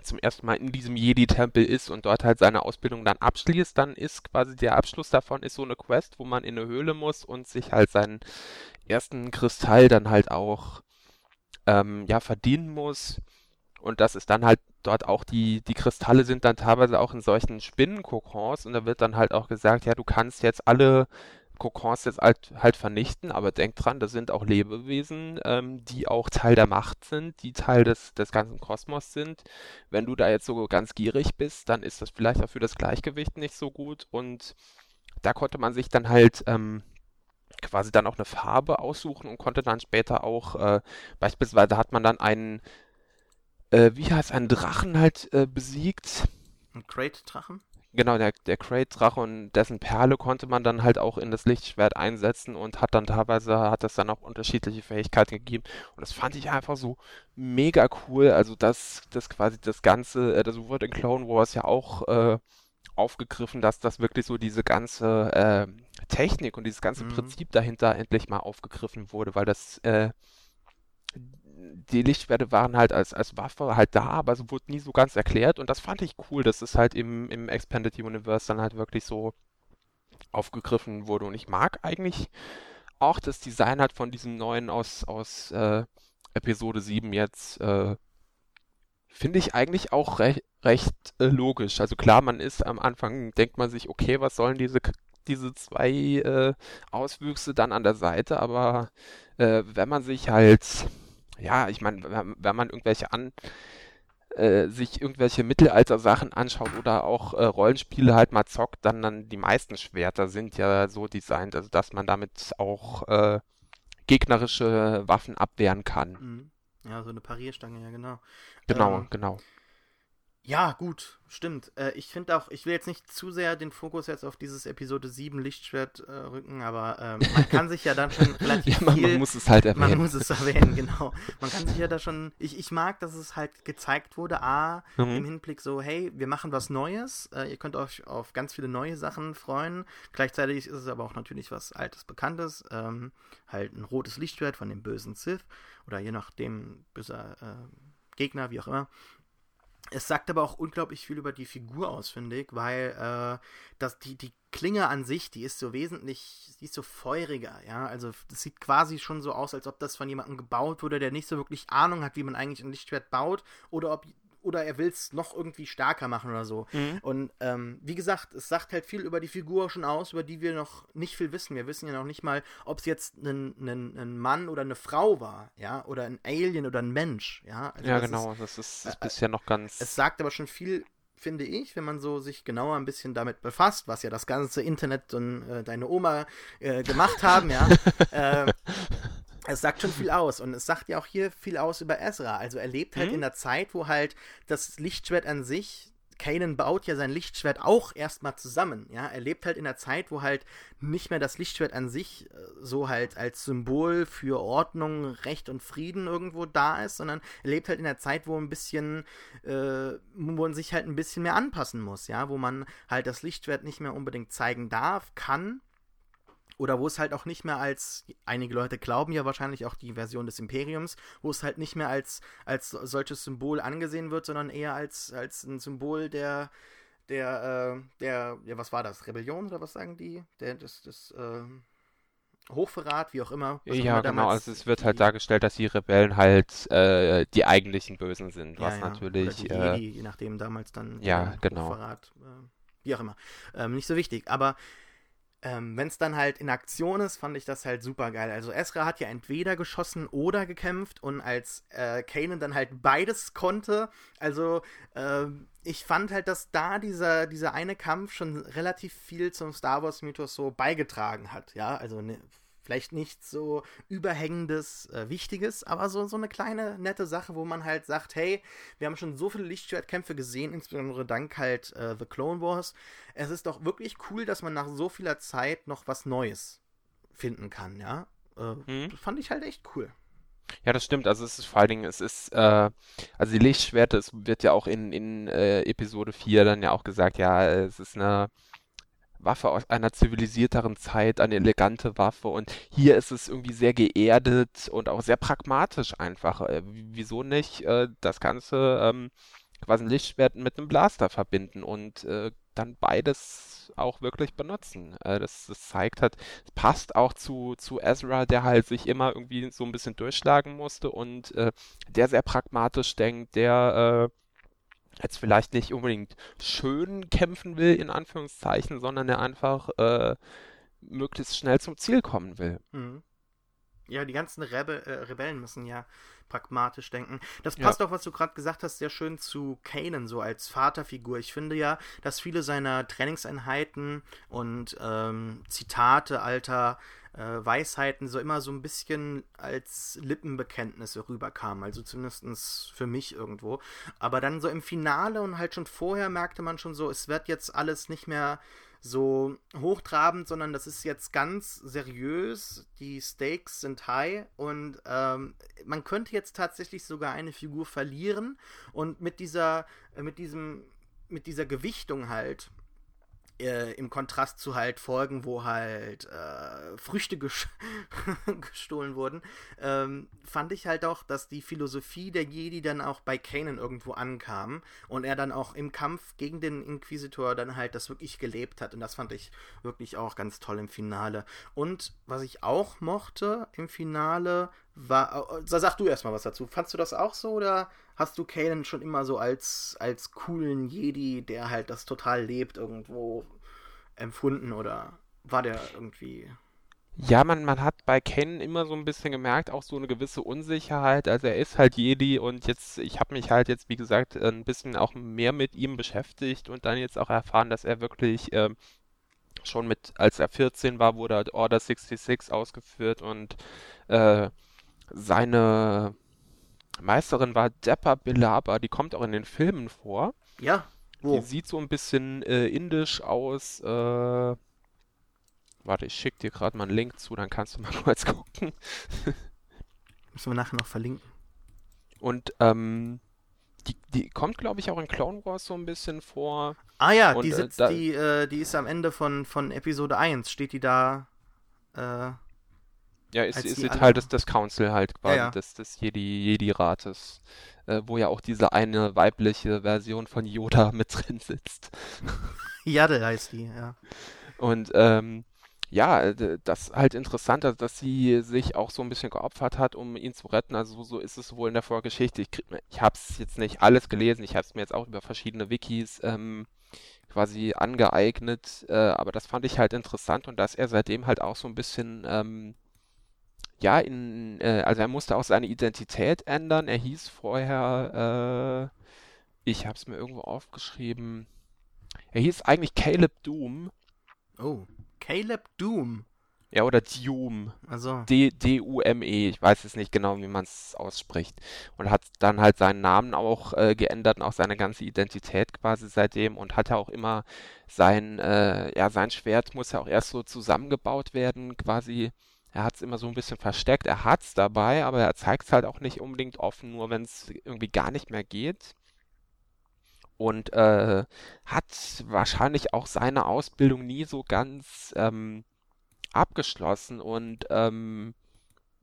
zum ersten Mal in diesem Jedi-Tempel ist und dort halt seine Ausbildung dann abschließt, dann ist quasi der Abschluss davon ist so eine Quest, wo man in eine Höhle muss und sich halt seinen ersten Kristall dann halt auch ähm, ja verdienen muss und das ist dann halt dort auch die, die Kristalle sind dann teilweise auch in solchen Spinnenkokons und da wird dann halt auch gesagt, ja, du kannst jetzt alle Kokons jetzt halt, halt vernichten, aber denk dran, das sind auch Lebewesen, ähm, die auch Teil der Macht sind, die Teil des, des ganzen Kosmos sind. Wenn du da jetzt so ganz gierig bist, dann ist das vielleicht auch für das Gleichgewicht nicht so gut und da konnte man sich dann halt ähm, quasi dann auch eine Farbe aussuchen und konnte dann später auch, äh, beispielsweise hat man dann einen äh, wie heißt ein Drachen halt äh, besiegt. Ein Crate-Drachen? Genau, der, der Crate-Drache und dessen Perle konnte man dann halt auch in das Lichtschwert einsetzen und hat dann teilweise, hat das dann auch unterschiedliche Fähigkeiten gegeben. Und das fand ich einfach so mega cool. Also das, das quasi das Ganze, äh, das wurde in Clone Wars ja auch äh, aufgegriffen, dass das wirklich so diese ganze äh, Technik und dieses ganze mhm. Prinzip dahinter endlich mal aufgegriffen wurde, weil das äh, die Lichtschwerte waren halt als, als Waffe halt da, aber es wurde nie so ganz erklärt. Und das fand ich cool, dass es halt im, im Expanded Universe dann halt wirklich so aufgegriffen wurde. Und ich mag eigentlich auch das Design halt von diesem neuen aus, aus äh, Episode 7 jetzt, äh, finde ich eigentlich auch recht, recht äh, logisch. Also klar, man ist am Anfang, denkt man sich, okay, was sollen diese diese zwei äh, Auswüchse dann an der Seite, aber äh, wenn man sich halt ja, ich meine, wenn man irgendwelche an äh, sich irgendwelche Mittelalter-Sachen anschaut oder auch äh, Rollenspiele halt mal zockt, dann, dann die meisten Schwerter sind ja so designt, also dass man damit auch äh, gegnerische Waffen abwehren kann. Mhm. Ja, so eine Parierstange, ja genau. Genau, ähm, genau. Ja, gut, stimmt. Äh, ich finde auch, ich will jetzt nicht zu sehr den Fokus jetzt auf dieses Episode 7 Lichtschwert äh, rücken, aber ähm, man kann sich ja dann schon *laughs* relativ ja, man, viel... Man muss es halt erwähnen. Man muss es erwähnen, genau. Man kann sich ja da schon... Ich, ich mag, dass es halt gezeigt wurde, A, mhm. im Hinblick so, hey, wir machen was Neues, äh, ihr könnt euch auf ganz viele neue Sachen freuen. Gleichzeitig ist es aber auch natürlich was Altes, Bekanntes. Ähm, halt ein rotes Lichtschwert von dem bösen Sith oder je nachdem böser... Äh, Gegner, wie auch immer. Es sagt aber auch unglaublich viel über die Figur aus, finde ich, weil äh, das, die, die Klinge an sich, die ist so wesentlich, die ist so feuriger, ja. Also das sieht quasi schon so aus, als ob das von jemandem gebaut wurde, der nicht so wirklich Ahnung hat, wie man eigentlich ein Lichtschwert baut, oder ob oder er will es noch irgendwie stärker machen oder so. Mhm. Und ähm, wie gesagt, es sagt halt viel über die Figur schon aus, über die wir noch nicht viel wissen. Wir wissen ja noch nicht mal, ob es jetzt ein, ein, ein Mann oder eine Frau war, ja, oder ein Alien oder ein Mensch, ja. Also ja, das genau, ist, das ist, ist äh, bisher noch ganz. Es sagt aber schon viel finde ich, wenn man so sich genauer ein bisschen damit befasst, was ja das ganze Internet und äh, deine Oma äh, gemacht haben, ja. *laughs* äh, es sagt schon viel aus und es sagt ja auch hier viel aus über Ezra. Also er lebt halt mhm. in der Zeit, wo halt das Lichtschwert an sich Kanan baut ja sein Lichtschwert auch erstmal zusammen, ja. Er lebt halt in der Zeit, wo halt nicht mehr das Lichtschwert an sich äh, so halt als Symbol für Ordnung, Recht und Frieden irgendwo da ist, sondern er lebt halt in der Zeit, wo ein bisschen, äh, wo man sich halt ein bisschen mehr anpassen muss, ja, wo man halt das Lichtschwert nicht mehr unbedingt zeigen darf, kann, oder wo es halt auch nicht mehr als, einige Leute glauben ja wahrscheinlich auch die Version des Imperiums, wo es halt nicht mehr als, als solches Symbol angesehen wird, sondern eher als, als ein Symbol der, der, äh, der, ja, was war das? Rebellion oder was sagen die? Der, das, das, äh, Hochverrat, wie auch immer. Ja, immer genau. Also es wird halt dargestellt, dass die Rebellen halt äh, die eigentlichen Bösen sind, was ja, natürlich. Oder die äh, je nachdem damals dann. Ja, genau. Hochverrat, äh, wie auch immer. Ähm, nicht so wichtig. Aber ähm, Wenn es dann halt in Aktion ist, fand ich das halt super geil. Also Ezra hat ja entweder geschossen oder gekämpft und als äh, Kanan dann halt beides konnte, also äh, ich fand halt, dass da dieser, dieser eine Kampf schon relativ viel zum Star Wars Mythos so beigetragen hat. Ja, also ne, vielleicht nicht so überhängendes, äh, Wichtiges, aber so, so eine kleine, nette Sache, wo man halt sagt, hey, wir haben schon so viele Lichtschwertkämpfe gesehen, insbesondere dank halt äh, The Clone Wars. Es ist doch wirklich cool, dass man nach so vieler Zeit noch was Neues finden kann, ja. Äh, mhm. Das fand ich halt echt cool. Ja, das stimmt. Also es ist vor allen Dingen, es ist, äh, also die Lichtschwerte, es wird ja auch in, in äh, Episode 4 dann ja auch gesagt, ja, es ist eine Waffe aus einer zivilisierteren Zeit, eine elegante Waffe. Und hier ist es irgendwie sehr geerdet und auch sehr pragmatisch einfach. Äh, wieso nicht äh, das Ganze ähm, quasi ein Lichtschwert mit einem Blaster verbinden und äh, dann beides auch wirklich benutzen. Äh, das, das, zeigt halt, es passt auch zu, zu Ezra, der halt sich immer irgendwie so ein bisschen durchschlagen musste und äh, der sehr pragmatisch denkt, der äh, jetzt vielleicht nicht unbedingt schön kämpfen will, in Anführungszeichen, sondern er einfach äh, möglichst schnell zum Ziel kommen will. Mhm. Ja, die ganzen Rebe äh, Rebellen müssen ja pragmatisch denken. Das passt ja. auch, was du gerade gesagt hast, sehr schön zu Kanan, so als Vaterfigur. Ich finde ja, dass viele seiner Trainingseinheiten und ähm, Zitate alter äh, Weisheiten so immer so ein bisschen als Lippenbekenntnisse rüberkamen. Also zumindest für mich irgendwo. Aber dann so im Finale und halt schon vorher merkte man schon so, es wird jetzt alles nicht mehr so hochtrabend, sondern das ist jetzt ganz seriös. Die Stakes sind high und ähm, man könnte jetzt tatsächlich sogar eine Figur verlieren und mit dieser, mit diesem, mit dieser Gewichtung halt äh, im Kontrast zu halt Folgen, wo halt äh, Früchte ges *laughs* gestohlen wurden, ähm, fand ich halt auch, dass die Philosophie der Jedi dann auch bei Kanan irgendwo ankam und er dann auch im Kampf gegen den Inquisitor dann halt das wirklich gelebt hat und das fand ich wirklich auch ganz toll im Finale. Und was ich auch mochte im Finale war, äh, sag du erstmal was dazu. Fandst du das auch so oder hast du Kanan schon immer so als, als coolen Jedi, der halt das total lebt, irgendwo empfunden oder war der irgendwie. Ja, man, man hat bei Kanan immer so ein bisschen gemerkt, auch so eine gewisse Unsicherheit. Also er ist halt Jedi und jetzt, ich habe mich halt jetzt, wie gesagt, ein bisschen auch mehr mit ihm beschäftigt und dann jetzt auch erfahren, dass er wirklich äh, schon mit, als er 14 war, wurde halt Order 66 ausgeführt und äh, seine Meisterin war Deppa Bilaba, die kommt auch in den Filmen vor. Ja. Wo? Die sieht so ein bisschen äh, indisch aus. Äh, warte, ich schicke dir gerade mal einen Link zu, dann kannst du mal *laughs* kurz gucken. Müssen wir nachher noch verlinken. Und ähm, die, die kommt, glaube ich, auch in Clone Wars so ein bisschen vor. Ah ja, Und, die, äh, sitzt, äh, die, äh, die ist am Ende von, von Episode 1, steht die da. Ja, ist, ist, halt das, das Council halt quasi, ja, ja. des, des Jedi-Rates. äh, wo ja auch diese eine weibliche Version von Yoda *laughs* mit drin sitzt. *laughs* Yaddle heißt die, ja. Und ähm, ja, das ist halt interessant, dass sie sich auch so ein bisschen geopfert hat, um ihn zu retten. Also so ist es wohl in der Vorgeschichte. Ich, ich habe es jetzt nicht alles gelesen, ich habe es mir jetzt auch über verschiedene Wikis ähm, quasi angeeignet, äh, aber das fand ich halt interessant und dass er seitdem halt auch so ein bisschen ähm, ja, in, äh, also er musste auch seine Identität ändern. Er hieß vorher, äh, ich habe es mir irgendwo aufgeschrieben, er hieß eigentlich Caleb Doom. Oh, Caleb Doom. Ja, oder Doom. Also. D-U-M-E. Ich weiß jetzt nicht genau, wie man es ausspricht. Und hat dann halt seinen Namen auch äh, geändert und auch seine ganze Identität quasi seitdem und hat ja auch immer sein, äh, ja, sein Schwert muss ja auch erst so zusammengebaut werden, quasi er hat es immer so ein bisschen versteckt. Er hat es dabei, aber er zeigt es halt auch nicht unbedingt offen, nur wenn es irgendwie gar nicht mehr geht. Und äh, hat wahrscheinlich auch seine Ausbildung nie so ganz ähm, abgeschlossen und ähm,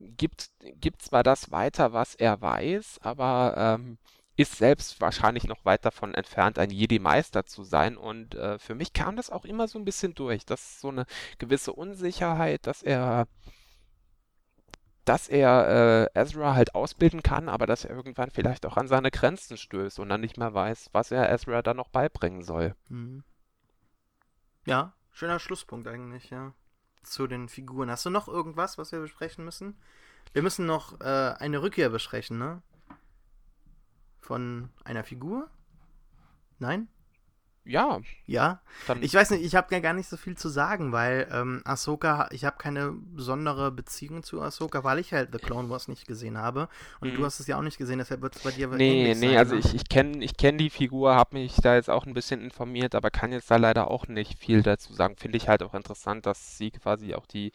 gibt, gibt zwar das weiter, was er weiß, aber ähm, ist selbst wahrscheinlich noch weit davon entfernt, ein Jedi-Meister zu sein. Und äh, für mich kam das auch immer so ein bisschen durch. Das ist so eine gewisse Unsicherheit, dass er dass er äh, Ezra halt ausbilden kann, aber dass er irgendwann vielleicht auch an seine Grenzen stößt und dann nicht mehr weiß, was er Ezra dann noch beibringen soll. Mhm. Ja, schöner Schlusspunkt eigentlich, ja. Zu den Figuren. Hast du noch irgendwas, was wir besprechen müssen? Wir müssen noch äh, eine Rückkehr besprechen, ne? Von einer Figur? Nein? Ja. Ja. Dann ich weiß nicht, ich habe gar nicht so viel zu sagen, weil ähm, Ahsoka, ich habe keine besondere Beziehung zu Ahsoka, weil ich halt The Clone Wars nicht gesehen habe. Und mhm. du hast es ja auch nicht gesehen, deshalb wird es bei dir Nee, nee, sein, also ne? ich, ich kenne ich kenn die Figur, habe mich da jetzt auch ein bisschen informiert, aber kann jetzt da leider auch nicht viel dazu sagen. Finde ich halt auch interessant, dass sie quasi auch die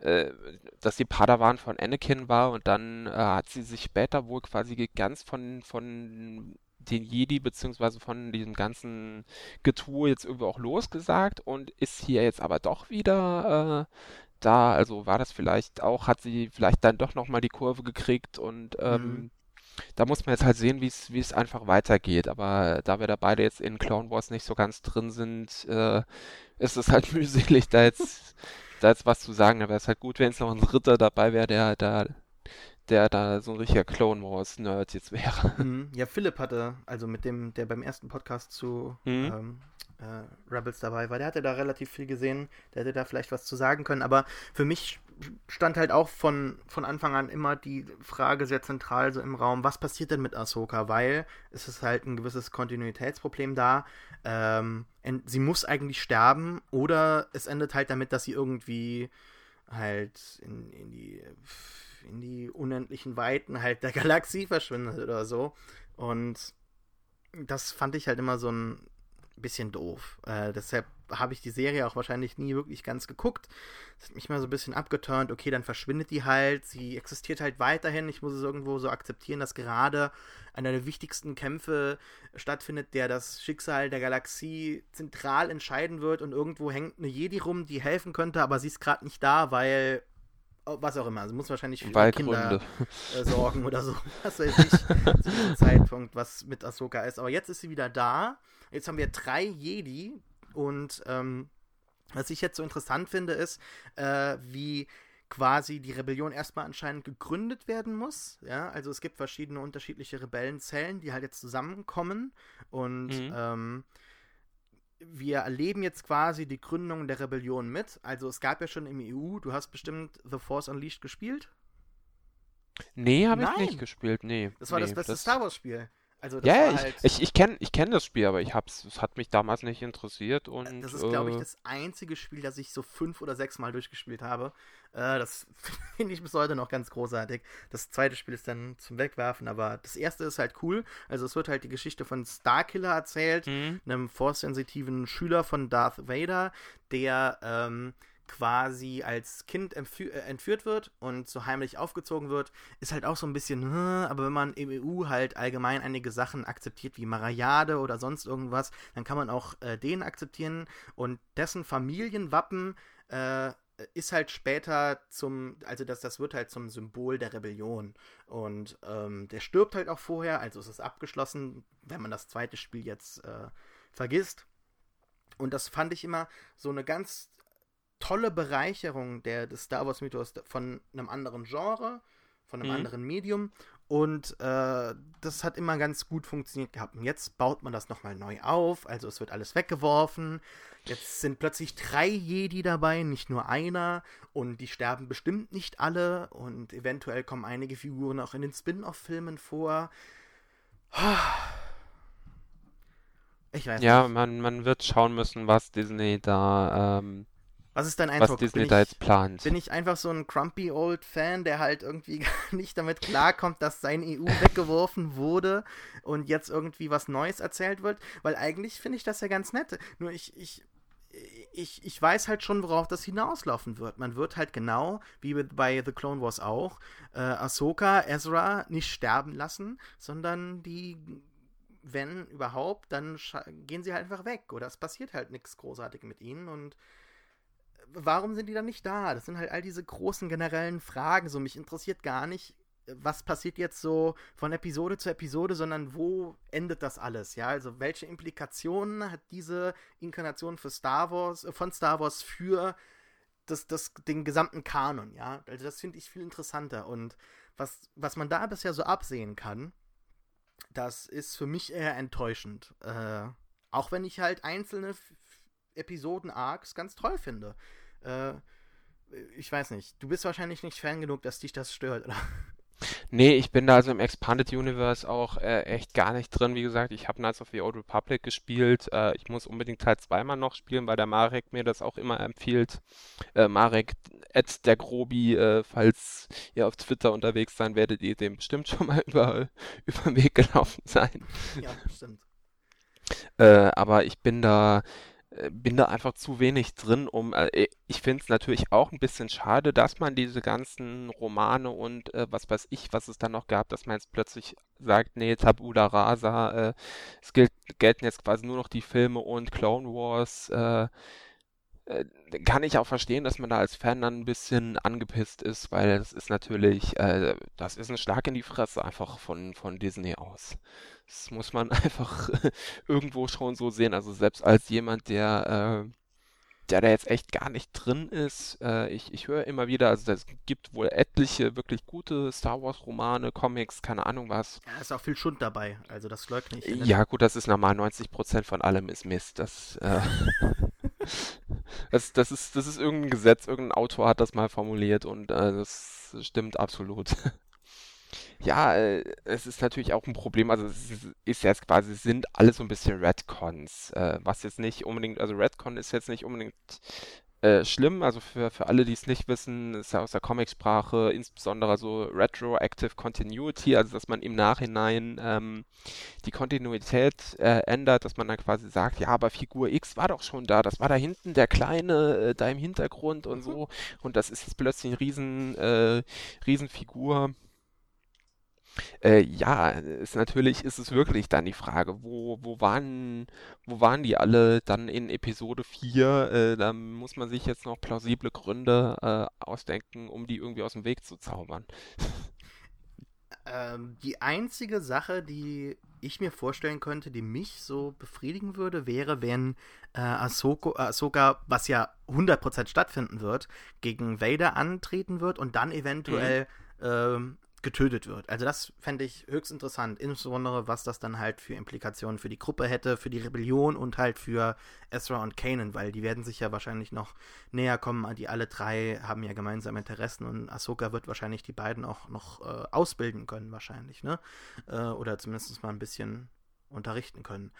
äh, dass die Padawan von Anakin war und dann äh, hat sie sich später wohl quasi ganz von, von den Jedi beziehungsweise von diesem ganzen Getue jetzt irgendwie auch losgesagt und ist hier jetzt aber doch wieder äh, da. Also war das vielleicht auch, hat sie vielleicht dann doch nochmal die Kurve gekriegt und ähm, mhm. da muss man jetzt halt sehen, wie es einfach weitergeht. Aber da wir da beide jetzt in Clone Wars nicht so ganz drin sind, äh, ist es halt *laughs* mühselig, da jetzt, da jetzt was zu sagen. Aber es ist halt gut, wenn es noch ein Ritter dabei wäre, der da der da so ein richtiger Clone Wars Nerd jetzt wäre. *laughs* Mhm. Ja, Philipp hatte, also mit dem, der beim ersten Podcast zu mhm. ähm, äh, Rebels dabei war, der hatte da relativ viel gesehen, der hätte da vielleicht was zu sagen können, aber für mich stand halt auch von, von Anfang an immer die Frage sehr zentral so im Raum, was passiert denn mit Ahsoka, weil es ist halt ein gewisses Kontinuitätsproblem da, ähm, sie muss eigentlich sterben oder es endet halt damit, dass sie irgendwie halt in, in die in die unendlichen Weiten halt der *laughs* Galaxie verschwindet oder so. Und das fand ich halt immer so ein bisschen doof. Äh, deshalb habe ich die Serie auch wahrscheinlich nie wirklich ganz geguckt. Das hat mich mal so ein bisschen abgeturnt. Okay, dann verschwindet die halt. Sie existiert halt weiterhin. Ich muss es irgendwo so akzeptieren, dass gerade einer der wichtigsten Kämpfe stattfindet, der das Schicksal der Galaxie zentral entscheiden wird. Und irgendwo hängt eine Jedi rum, die helfen könnte, aber sie ist gerade nicht da, weil was auch immer. Also muss wahrscheinlich für Kinder äh, sorgen oder so. *laughs* Was weiß ich, zu diesem Zeitpunkt, was mit Ahsoka ist. Aber jetzt ist sie wieder da. Jetzt haben wir drei Jedi und ähm, was ich jetzt so interessant finde, ist, äh, wie quasi die Rebellion erstmal anscheinend gegründet werden muss. Ja, also es gibt verschiedene unterschiedliche Rebellenzellen, die halt jetzt zusammenkommen und mhm. ähm, wir erleben jetzt quasi die Gründung der Rebellion mit. Also es gab ja schon im EU, du hast bestimmt The Force Unleashed gespielt? Nee, habe ich nicht gespielt, nee. Das war nee, das beste das... Star Wars Spiel. Also das ja, ich, halt, ich, ich kenne ich kenn das Spiel, aber ich hab's, es hat mich damals nicht interessiert und. Das ist, äh, glaube ich, das einzige Spiel, das ich so fünf oder sechs Mal durchgespielt habe. Äh, das *laughs* finde ich bis heute noch ganz großartig. Das zweite Spiel ist dann zum Wegwerfen, aber das erste ist halt cool. Also es wird halt die Geschichte von Starkiller erzählt, mhm. einem force-sensitiven Schüler von Darth Vader, der ähm, quasi als Kind äh, entführt wird und so heimlich aufgezogen wird, ist halt auch so ein bisschen, aber wenn man im EU halt allgemein einige Sachen akzeptiert, wie Marajade oder sonst irgendwas, dann kann man auch äh, den akzeptieren und dessen Familienwappen äh, ist halt später zum, also das, das wird halt zum Symbol der Rebellion. Und ähm, der stirbt halt auch vorher, also es ist abgeschlossen, wenn man das zweite Spiel jetzt äh, vergisst. Und das fand ich immer so eine ganz tolle Bereicherung der, des Star Wars Mythos von einem anderen Genre, von einem mhm. anderen Medium. Und äh, das hat immer ganz gut funktioniert gehabt. Und jetzt baut man das nochmal neu auf. Also es wird alles weggeworfen. Jetzt sind plötzlich drei Jedi dabei, nicht nur einer. Und die sterben bestimmt nicht alle. Und eventuell kommen einige Figuren auch in den Spin-off-Filmen vor. *sighs* Ich weiß ja, nicht. man, man wird schauen müssen, was Disney da ähm, was ist dein Eindruck? Was Disney bin da jetzt plant. Bin ich einfach so ein grumpy old Fan, der halt irgendwie *laughs* gar nicht damit klarkommt, dass sein EU *laughs* weggeworfen wurde und jetzt irgendwie was Neues erzählt wird? Weil eigentlich finde ich das ja ganz nett. Nur ich, ich, ich, ich weiß halt schon, worauf das hinauslaufen wird. Man wird halt genau, wie bei The Clone Wars auch, äh, Ahsoka, Ezra nicht sterben lassen, sondern die wenn überhaupt, dann gehen sie halt einfach weg oder es passiert halt nichts Großartiges mit ihnen und warum sind die dann nicht da? Das sind halt all diese großen generellen Fragen. So, mich interessiert gar nicht, was passiert jetzt so von Episode zu Episode, sondern wo endet das alles? Ja, also welche Implikationen hat diese Inkarnation für Star Wars, äh, von Star Wars für das, das, den gesamten Kanon? Ja, also das finde ich viel interessanter. Und was, was man da bisher so absehen kann, das ist für mich eher enttäuschend. Äh, auch wenn ich halt einzelne Episoden-Arcs ganz toll finde. Äh, ich weiß nicht. Du bist wahrscheinlich nicht Fan genug, dass dich das stört, oder? Nee, ich bin da also im Expanded Universe auch äh, echt gar nicht drin. Wie gesagt, ich habe Knights of the Old Republic gespielt. Äh, ich muss unbedingt Teil zweimal noch spielen, weil der Marek mir das auch immer empfiehlt. Äh, Marek, Ed der Grobi, äh, falls ihr auf Twitter unterwegs sein werdet, ihr dem bestimmt schon mal *laughs* über, über den Weg gelaufen sein. Ja, stimmt. Äh, aber ich bin da bin da einfach zu wenig drin, um. Äh, ich finde es natürlich auch ein bisschen schade, dass man diese ganzen Romane und äh, was weiß ich, was es dann noch gab, dass man jetzt plötzlich sagt, nee, Tabula Rasa, äh, es gilt, gelten jetzt quasi nur noch die Filme und Clone Wars. Äh, äh, kann ich auch verstehen, dass man da als Fan dann ein bisschen angepisst ist, weil das ist natürlich, äh, das ist ein Schlag in die Fresse einfach von, von Disney aus. Das muss man *laughs* einfach irgendwo schon so sehen. Also selbst als jemand, der, äh, der da jetzt echt gar nicht drin ist, äh, ich, ich höre immer wieder, also es gibt wohl etliche wirklich gute Star Wars Romane, Comics, keine Ahnung was. Ja, ist auch viel Schund dabei, also das leugne ich. Ja gut, das ist normal, 90% von allem ist Mist. Das, äh, *laughs* das, das, ist, das ist irgendein Gesetz, irgendein Autor hat das mal formuliert und äh, das stimmt absolut. *laughs* Ja, äh, es ist natürlich auch ein Problem, also es ist, ist jetzt quasi, sind alles so ein bisschen Redcons, äh, was jetzt nicht unbedingt, also Redcon ist jetzt nicht unbedingt äh, schlimm, also für, für alle, die es nicht wissen, ist ja aus der Comicsprache insbesondere so Retroactive Continuity, also dass man im Nachhinein ähm, die Kontinuität äh, ändert, dass man dann quasi sagt, ja, aber Figur X war doch schon da, das war da hinten der Kleine, äh, da im Hintergrund und mhm. so und das ist jetzt plötzlich eine riesen, äh, Riesenfigur. Äh, ja, ist natürlich ist es wirklich dann die Frage, wo, wo waren, wo waren die alle dann in Episode 4? Äh, da muss man sich jetzt noch plausible Gründe äh, ausdenken, um die irgendwie aus dem Weg zu zaubern. Ähm, die einzige Sache, die ich mir vorstellen könnte, die mich so befriedigen würde, wäre, wenn äh, Ahsoka, Ahsoka, was ja 100% stattfinden wird, gegen Vader antreten wird und dann eventuell mhm. ähm, getötet wird. Also das fände ich höchst interessant, insbesondere was das dann halt für Implikationen für die Gruppe hätte, für die Rebellion und halt für Ezra und Kanan, weil die werden sich ja wahrscheinlich noch näher kommen. Die alle drei haben ja gemeinsame Interessen und Ahsoka wird wahrscheinlich die beiden auch noch äh, ausbilden können, wahrscheinlich, ne? Äh, oder zumindest mal ein bisschen unterrichten können.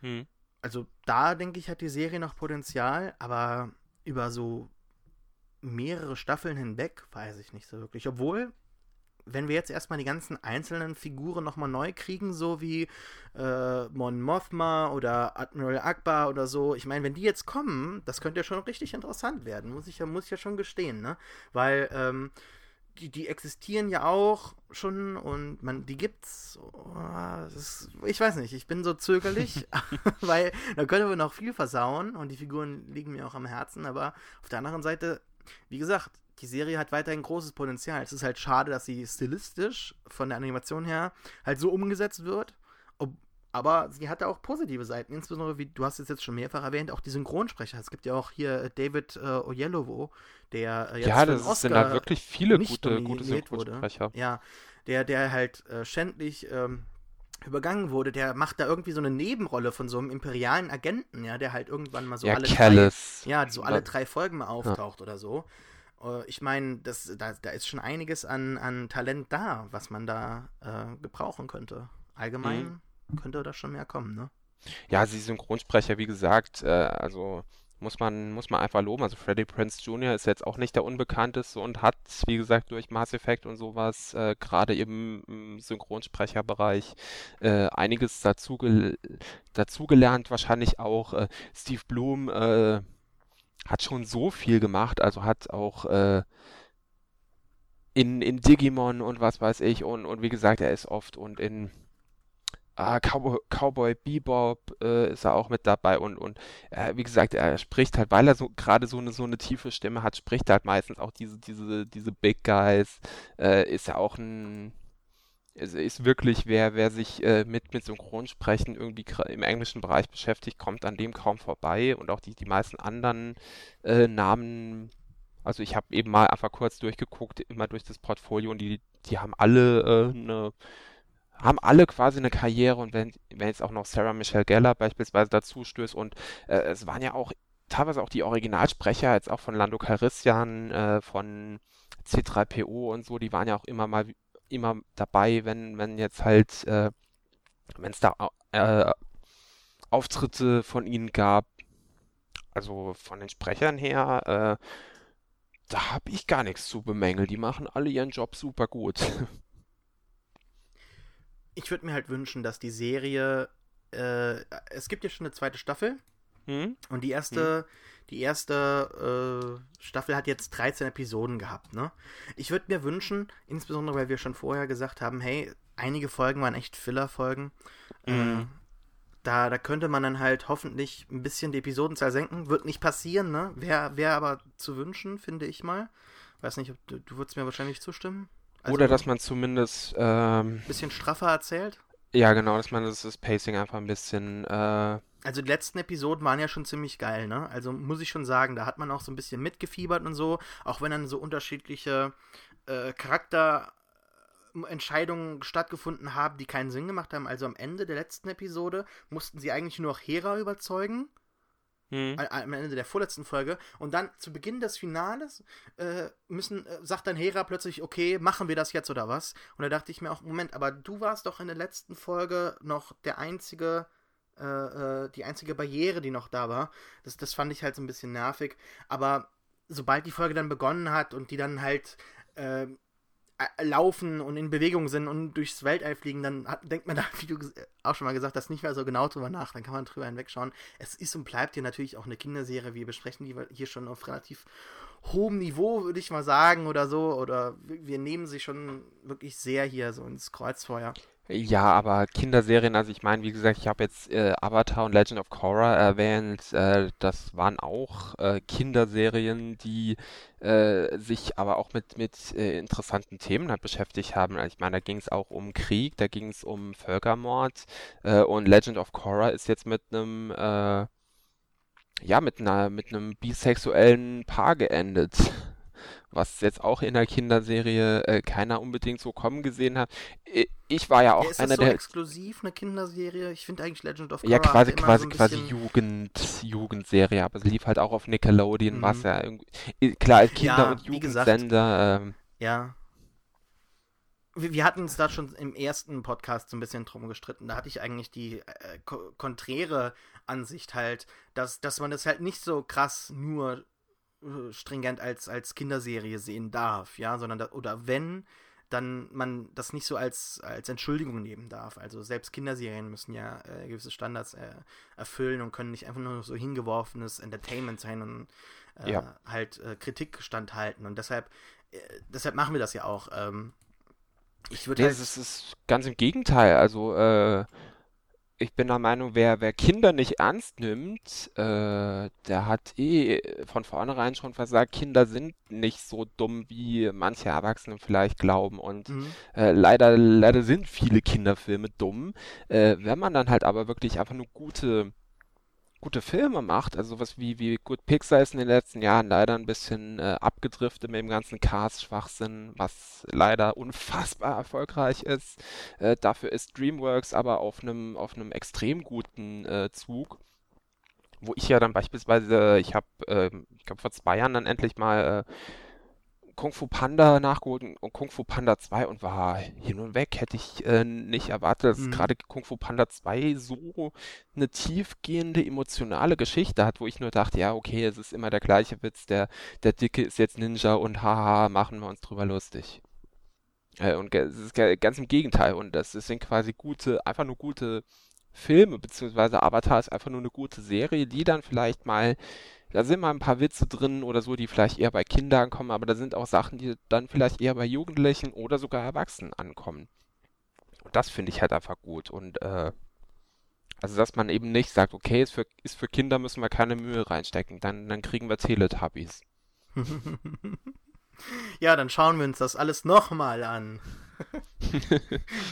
Hm. Also da denke ich, hat die Serie noch Potenzial, aber über so mehrere Staffeln hinweg weiß ich nicht so wirklich. Obwohl, wenn wir jetzt erstmal die ganzen einzelnen Figuren nochmal neu kriegen, so wie äh, Mon Mothma oder Admiral Akbar oder so, ich meine, wenn die jetzt kommen, das könnte ja schon richtig interessant werden, muss ich ja, muss ich ja schon gestehen, ne? Weil, ähm, die, die existieren ja auch schon und man, die gibt's. Oh, ist, ich weiß nicht, ich bin so zögerlich, *laughs* *laughs* weil da können wir noch viel versauen und die Figuren liegen mir auch am Herzen, aber auf der anderen Seite wie gesagt, die Serie hat weiterhin großes Potenzial. Es ist halt schade, dass sie stilistisch von der Animation her halt so umgesetzt wird. Ob, aber sie hatte auch positive Seiten, insbesondere, wie du hast es jetzt schon mehrfach erwähnt, auch die Synchronsprecher. Es gibt ja auch hier äh, David äh, Oyelowo, der äh, jetzt Ja, das Oscar sind da wirklich viele gute, gute Synchronsprecher. Wurde. Ja, der, der halt äh, schändlich ähm, übergangen wurde, der macht da irgendwie so eine Nebenrolle von so einem imperialen Agenten, ja, der halt irgendwann mal so ja, alle Callis. drei, ja, so alle drei Folgen mal auftaucht ja. oder so. Äh, ich meine, da, da ist schon einiges an, an Talent da, was man da äh, gebrauchen könnte. Allgemein mhm. könnte da schon mehr kommen, ne? Ja, sie Synchronsprecher, wie gesagt, äh, also muss man, muss man einfach loben. Also Freddie Prince Jr. ist jetzt auch nicht der Unbekannteste und hat, wie gesagt, durch Mass Effect und sowas, äh, gerade eben im Synchronsprecherbereich, äh, einiges dazugelernt. Dazu Wahrscheinlich auch äh, Steve Bloom, äh, hat schon so viel gemacht, also hat auch äh, in, in Digimon und was weiß ich und, und wie gesagt, er ist oft und in ah, Cowboy, Cowboy Bebop äh, ist er auch mit dabei und, und äh, wie gesagt, er spricht halt, weil er so gerade so eine so eine tiefe Stimme hat, spricht halt meistens auch diese, diese, diese Big Guys, äh, ist ja auch ein es ist wirklich, wer, wer sich äh, mit, mit Synchronsprechen irgendwie im englischen Bereich beschäftigt, kommt an dem kaum vorbei. Und auch die, die meisten anderen äh, Namen, also ich habe eben mal einfach kurz durchgeguckt, immer durch das Portfolio und die, die haben alle äh, eine haben alle quasi eine Karriere. Und wenn, wenn jetzt auch noch Sarah Michelle Gellar beispielsweise dazu stößt und äh, es waren ja auch teilweise auch die Originalsprecher, jetzt auch von Lando Calrissian, äh, von C3PO und so, die waren ja auch immer mal immer dabei, wenn, wenn jetzt halt, äh, wenn es da äh, Auftritte von ihnen gab, also von den Sprechern her, äh, da habe ich gar nichts zu bemängeln. Die machen alle ihren Job super gut. *laughs* Ich würde mir halt wünschen, dass die Serie, äh, es gibt ja schon eine zweite Staffel hm? und die erste, hm die erste äh, Staffel hat jetzt 13 Episoden gehabt, ne? Ich würde mir wünschen, insbesondere weil wir schon vorher gesagt haben, hey, einige Folgen waren echt Filler-Folgen. Mhm. Äh, da, da könnte man dann halt hoffentlich ein bisschen die Episodenzahl senken. Wird nicht passieren, ne? Wäre wär aber zu wünschen, finde ich mal. Weiß nicht, ob du, du würdest mir wahrscheinlich zustimmen. Also, Oder dass man zumindest ähm, bisschen straffer erzählt. Ja, genau, dass man das, das Pacing einfach ein bisschen äh, also die letzten Episoden waren ja schon ziemlich geil, ne? Also muss ich schon sagen, da hat man auch so ein bisschen mitgefiebert und so, auch wenn dann so unterschiedliche äh, Charakterentscheidungen stattgefunden haben, die keinen Sinn gemacht haben. Also am Ende der letzten Episode mussten sie eigentlich nur noch Hera überzeugen. Hm. Am Ende der vorletzten Folge. Und dann zu Beginn des Finales äh, müssen, äh, sagt dann Hera plötzlich, okay, machen wir das jetzt oder was? Und da dachte ich mir auch, Moment, aber du warst doch in der letzten Folge noch der einzige äh, äh, die einzige Barriere, die noch da war. Das, das fand ich halt so ein bisschen nervig. Aber sobald die Folge dann begonnen hat und die dann halt äh, laufen und in Bewegung sind und durchs Weltall fliegen, dann hat, denkt man da, *laughs* wie du auch schon mal gesagt hast, nicht mehr so genau drüber nach. Dann kann man drüber hinwegschauen. Es ist und bleibt hier natürlich auch eine Kinderserie. Wir besprechen die hier schon auf relativ hohem Niveau, würde ich mal sagen, oder so. Oder wir nehmen sie schon wirklich sehr hier so ins Kreuzfeuer. Ja, aber Kinderserien, also ich meine, wie gesagt, ich habe jetzt äh, Avatar und Legend of Korra erwähnt. Äh, das waren auch äh, Kinderserien, die äh, sich aber auch mit, mit äh, interessanten Themen halt beschäftigt haben. Also ich meine, da ging es auch um Krieg, da ging es um Völkermord äh, und Legend of Korra ist jetzt mit einem ja, mit einer, mit einem bisexuellen Paar geendet was jetzt auch in der Kinderserie äh, keiner unbedingt so kommen gesehen hat. Ich war ja auch ja, ist einer das so der. exklusiv eine Kinderserie? Ich finde eigentlich Legend of Korra. Ja, quasi, quasi, so quasi Jugend, Jugendserie, aber es lief halt auch auf Nickelodeon, mhm. was ja irgendwie. Klar, als Kinder- ja, und Jugendsender. Ähm, ja. Wir, wir hatten uns da schon im ersten Podcast so ein bisschen drum gestritten. Da hatte ich eigentlich die äh, konträre Ansicht halt, dass, dass man das halt nicht so krass nur äh, stringent als, als Kinderserie sehen darf, ja, sondern da, oder wenn, dann man das nicht so als, als Entschuldigung nehmen darf. Also selbst Kinderserien müssen ja äh, gewisse Standards äh, erfüllen und können nicht einfach nur so hingeworfenes Entertainment sein und äh, ja. halt äh, Kritik standhalten. Und deshalb, äh, deshalb machen wir das ja auch. Ähm, ich würde nee, halt... Das ist ganz im Gegenteil. Also ich bin der Meinung, wer, wer Kinder nicht ernst nimmt, äh, der hat eh von vornherein schon versagt. Kinder sind nicht so dumm, wie manche Erwachsene vielleicht glauben. Und mhm. äh, leider, leider sind viele Kinderfilme dumm. Äh, wenn man dann halt aber wirklich einfach nur gute gute Filme macht, also sowas wie, wie gut Pixar ist in den letzten Jahren leider ein bisschen äh, abgedriftet mit dem ganzen Cast-Schwachsinn, was leider unfassbar erfolgreich ist. Äh, dafür ist DreamWorks aber auf einem auf extrem guten äh, Zug wo ich ja dann beispielsweise, ich habe, äh, ich glaube vor zwei Jahren dann endlich mal äh, Kung Fu Panda nachgeholt und Kung Fu Panda 2 und war hin und weg. Hätte ich äh, nicht erwartet, dass mhm. gerade Kung Fu Panda 2 so eine tiefgehende emotionale Geschichte hat, wo ich nur dachte, ja, okay, es ist immer der gleiche Witz, der, der Dicke ist jetzt Ninja und haha, machen wir uns drüber lustig. Äh, und es ist ganz im Gegenteil. Und das sind quasi gute, einfach nur gute Filme, beziehungsweise Avatar ist einfach nur eine gute Serie, die dann vielleicht mal da sind mal ein paar Witze drin oder so, die vielleicht eher bei Kindern ankommen, aber da sind auch Sachen, die dann vielleicht eher bei Jugendlichen oder sogar Erwachsenen ankommen. Und das finde ich halt einfach gut. Und äh, also dass man eben nicht sagt, okay, ist für, ist für Kinder müssen wir keine Mühe reinstecken, dann, dann kriegen wir Teletubbies. *laughs* ja, dann schauen wir uns das alles nochmal an. *laughs*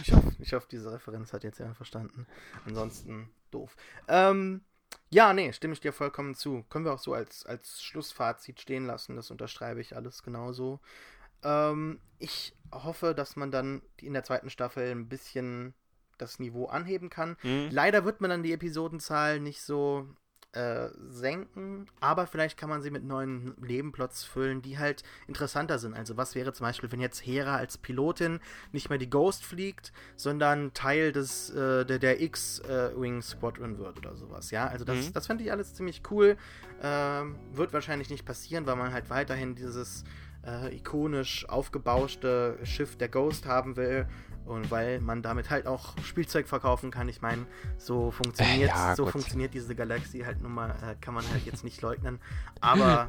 ich, hoffe, ich hoffe, diese Referenz hat jetzt jemand verstanden. Ansonsten doof. Ähm, ja, nee, stimme ich dir vollkommen zu. Können wir auch so als, als Schlussfazit stehen lassen. Das unterschreibe ich alles genauso. Ähm, ich hoffe, dass man dann in der zweiten Staffel ein bisschen das Niveau anheben kann. Mhm. Leider wird man dann die Episodenzahl nicht so äh, senken, aber vielleicht kann man sie mit neuen Nebenplots füllen, die halt interessanter sind. Also was wäre zum Beispiel, wenn jetzt Hera als Pilotin nicht mehr die Ghost fliegt, sondern Teil des äh, der, der X-Wing Squadron wird oder sowas. Ja, also das, mhm. das fände ich alles ziemlich cool. Ähm, wird wahrscheinlich nicht passieren, weil man halt weiterhin dieses äh, ikonisch aufgebauschte Schiff der Ghost haben will und weil man damit halt auch Spielzeug verkaufen kann. Ich meine, so funktioniert, äh, ja, so funktioniert diese Galaxie halt nun mal, äh, kann man halt jetzt nicht leugnen. Aber.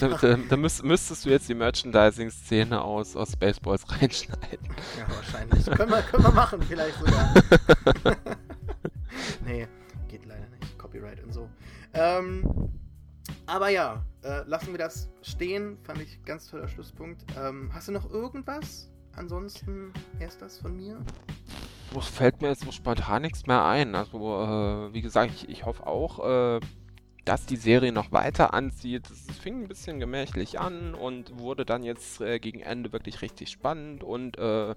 da, da, da müsst, müsstest du jetzt die Merchandising-Szene aus, aus Spaceballs *laughs* reinschneiden. Ja, wahrscheinlich. können, wir, können wir machen, vielleicht sogar. *laughs* nee, geht leider nicht. Copyright und so. Ähm, aber ja, äh, lassen wir das stehen. Fand ich ganz toller Schlusspunkt. Ähm, hast du noch irgendwas? Ansonsten erst das von mir. Es fällt mir jetzt so spontan nichts mehr ein. Also, äh, wie gesagt, ich, ich hoffe auch, äh, dass die Serie noch weiter anzieht. Es fing ein bisschen gemächlich an und wurde dann jetzt äh, gegen Ende wirklich richtig spannend und äh,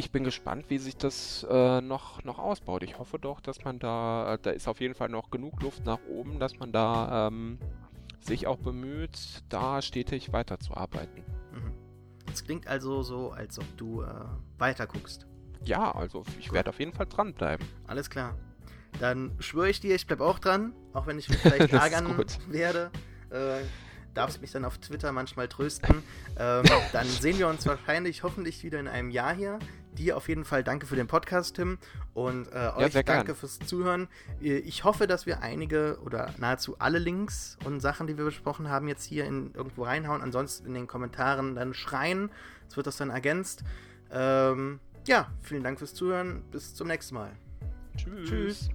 ich bin gespannt, wie sich das äh, noch, noch ausbaut. Ich hoffe doch, dass man da, äh, da ist auf jeden Fall noch genug Luft nach oben, dass man da ähm, sich auch bemüht, da stetig weiterzuarbeiten. Es klingt also so, als ob du äh, weiter guckst. Ja, also ich werde auf jeden Fall dranbleiben. Alles klar. Dann schwöre ich dir, ich bleibe auch dran, auch wenn ich mich vielleicht *laughs* ärgern werde. Äh, darfst mich dann auf Twitter manchmal trösten. Ähm, *laughs* dann sehen wir uns wahrscheinlich hoffentlich wieder in einem Jahr hier. Dir auf jeden Fall danke für den Podcast, Tim. Und äh, euch ja, danke gern. fürs Zuhören. Ich hoffe, dass wir einige oder nahezu alle Links und Sachen, die wir besprochen haben, jetzt hier in, irgendwo reinhauen. Ansonsten in den Kommentaren dann schreien. Es wird das dann ergänzt. Ähm, ja, vielen Dank fürs Zuhören. Bis zum nächsten Mal. Tschüss. Tschüss.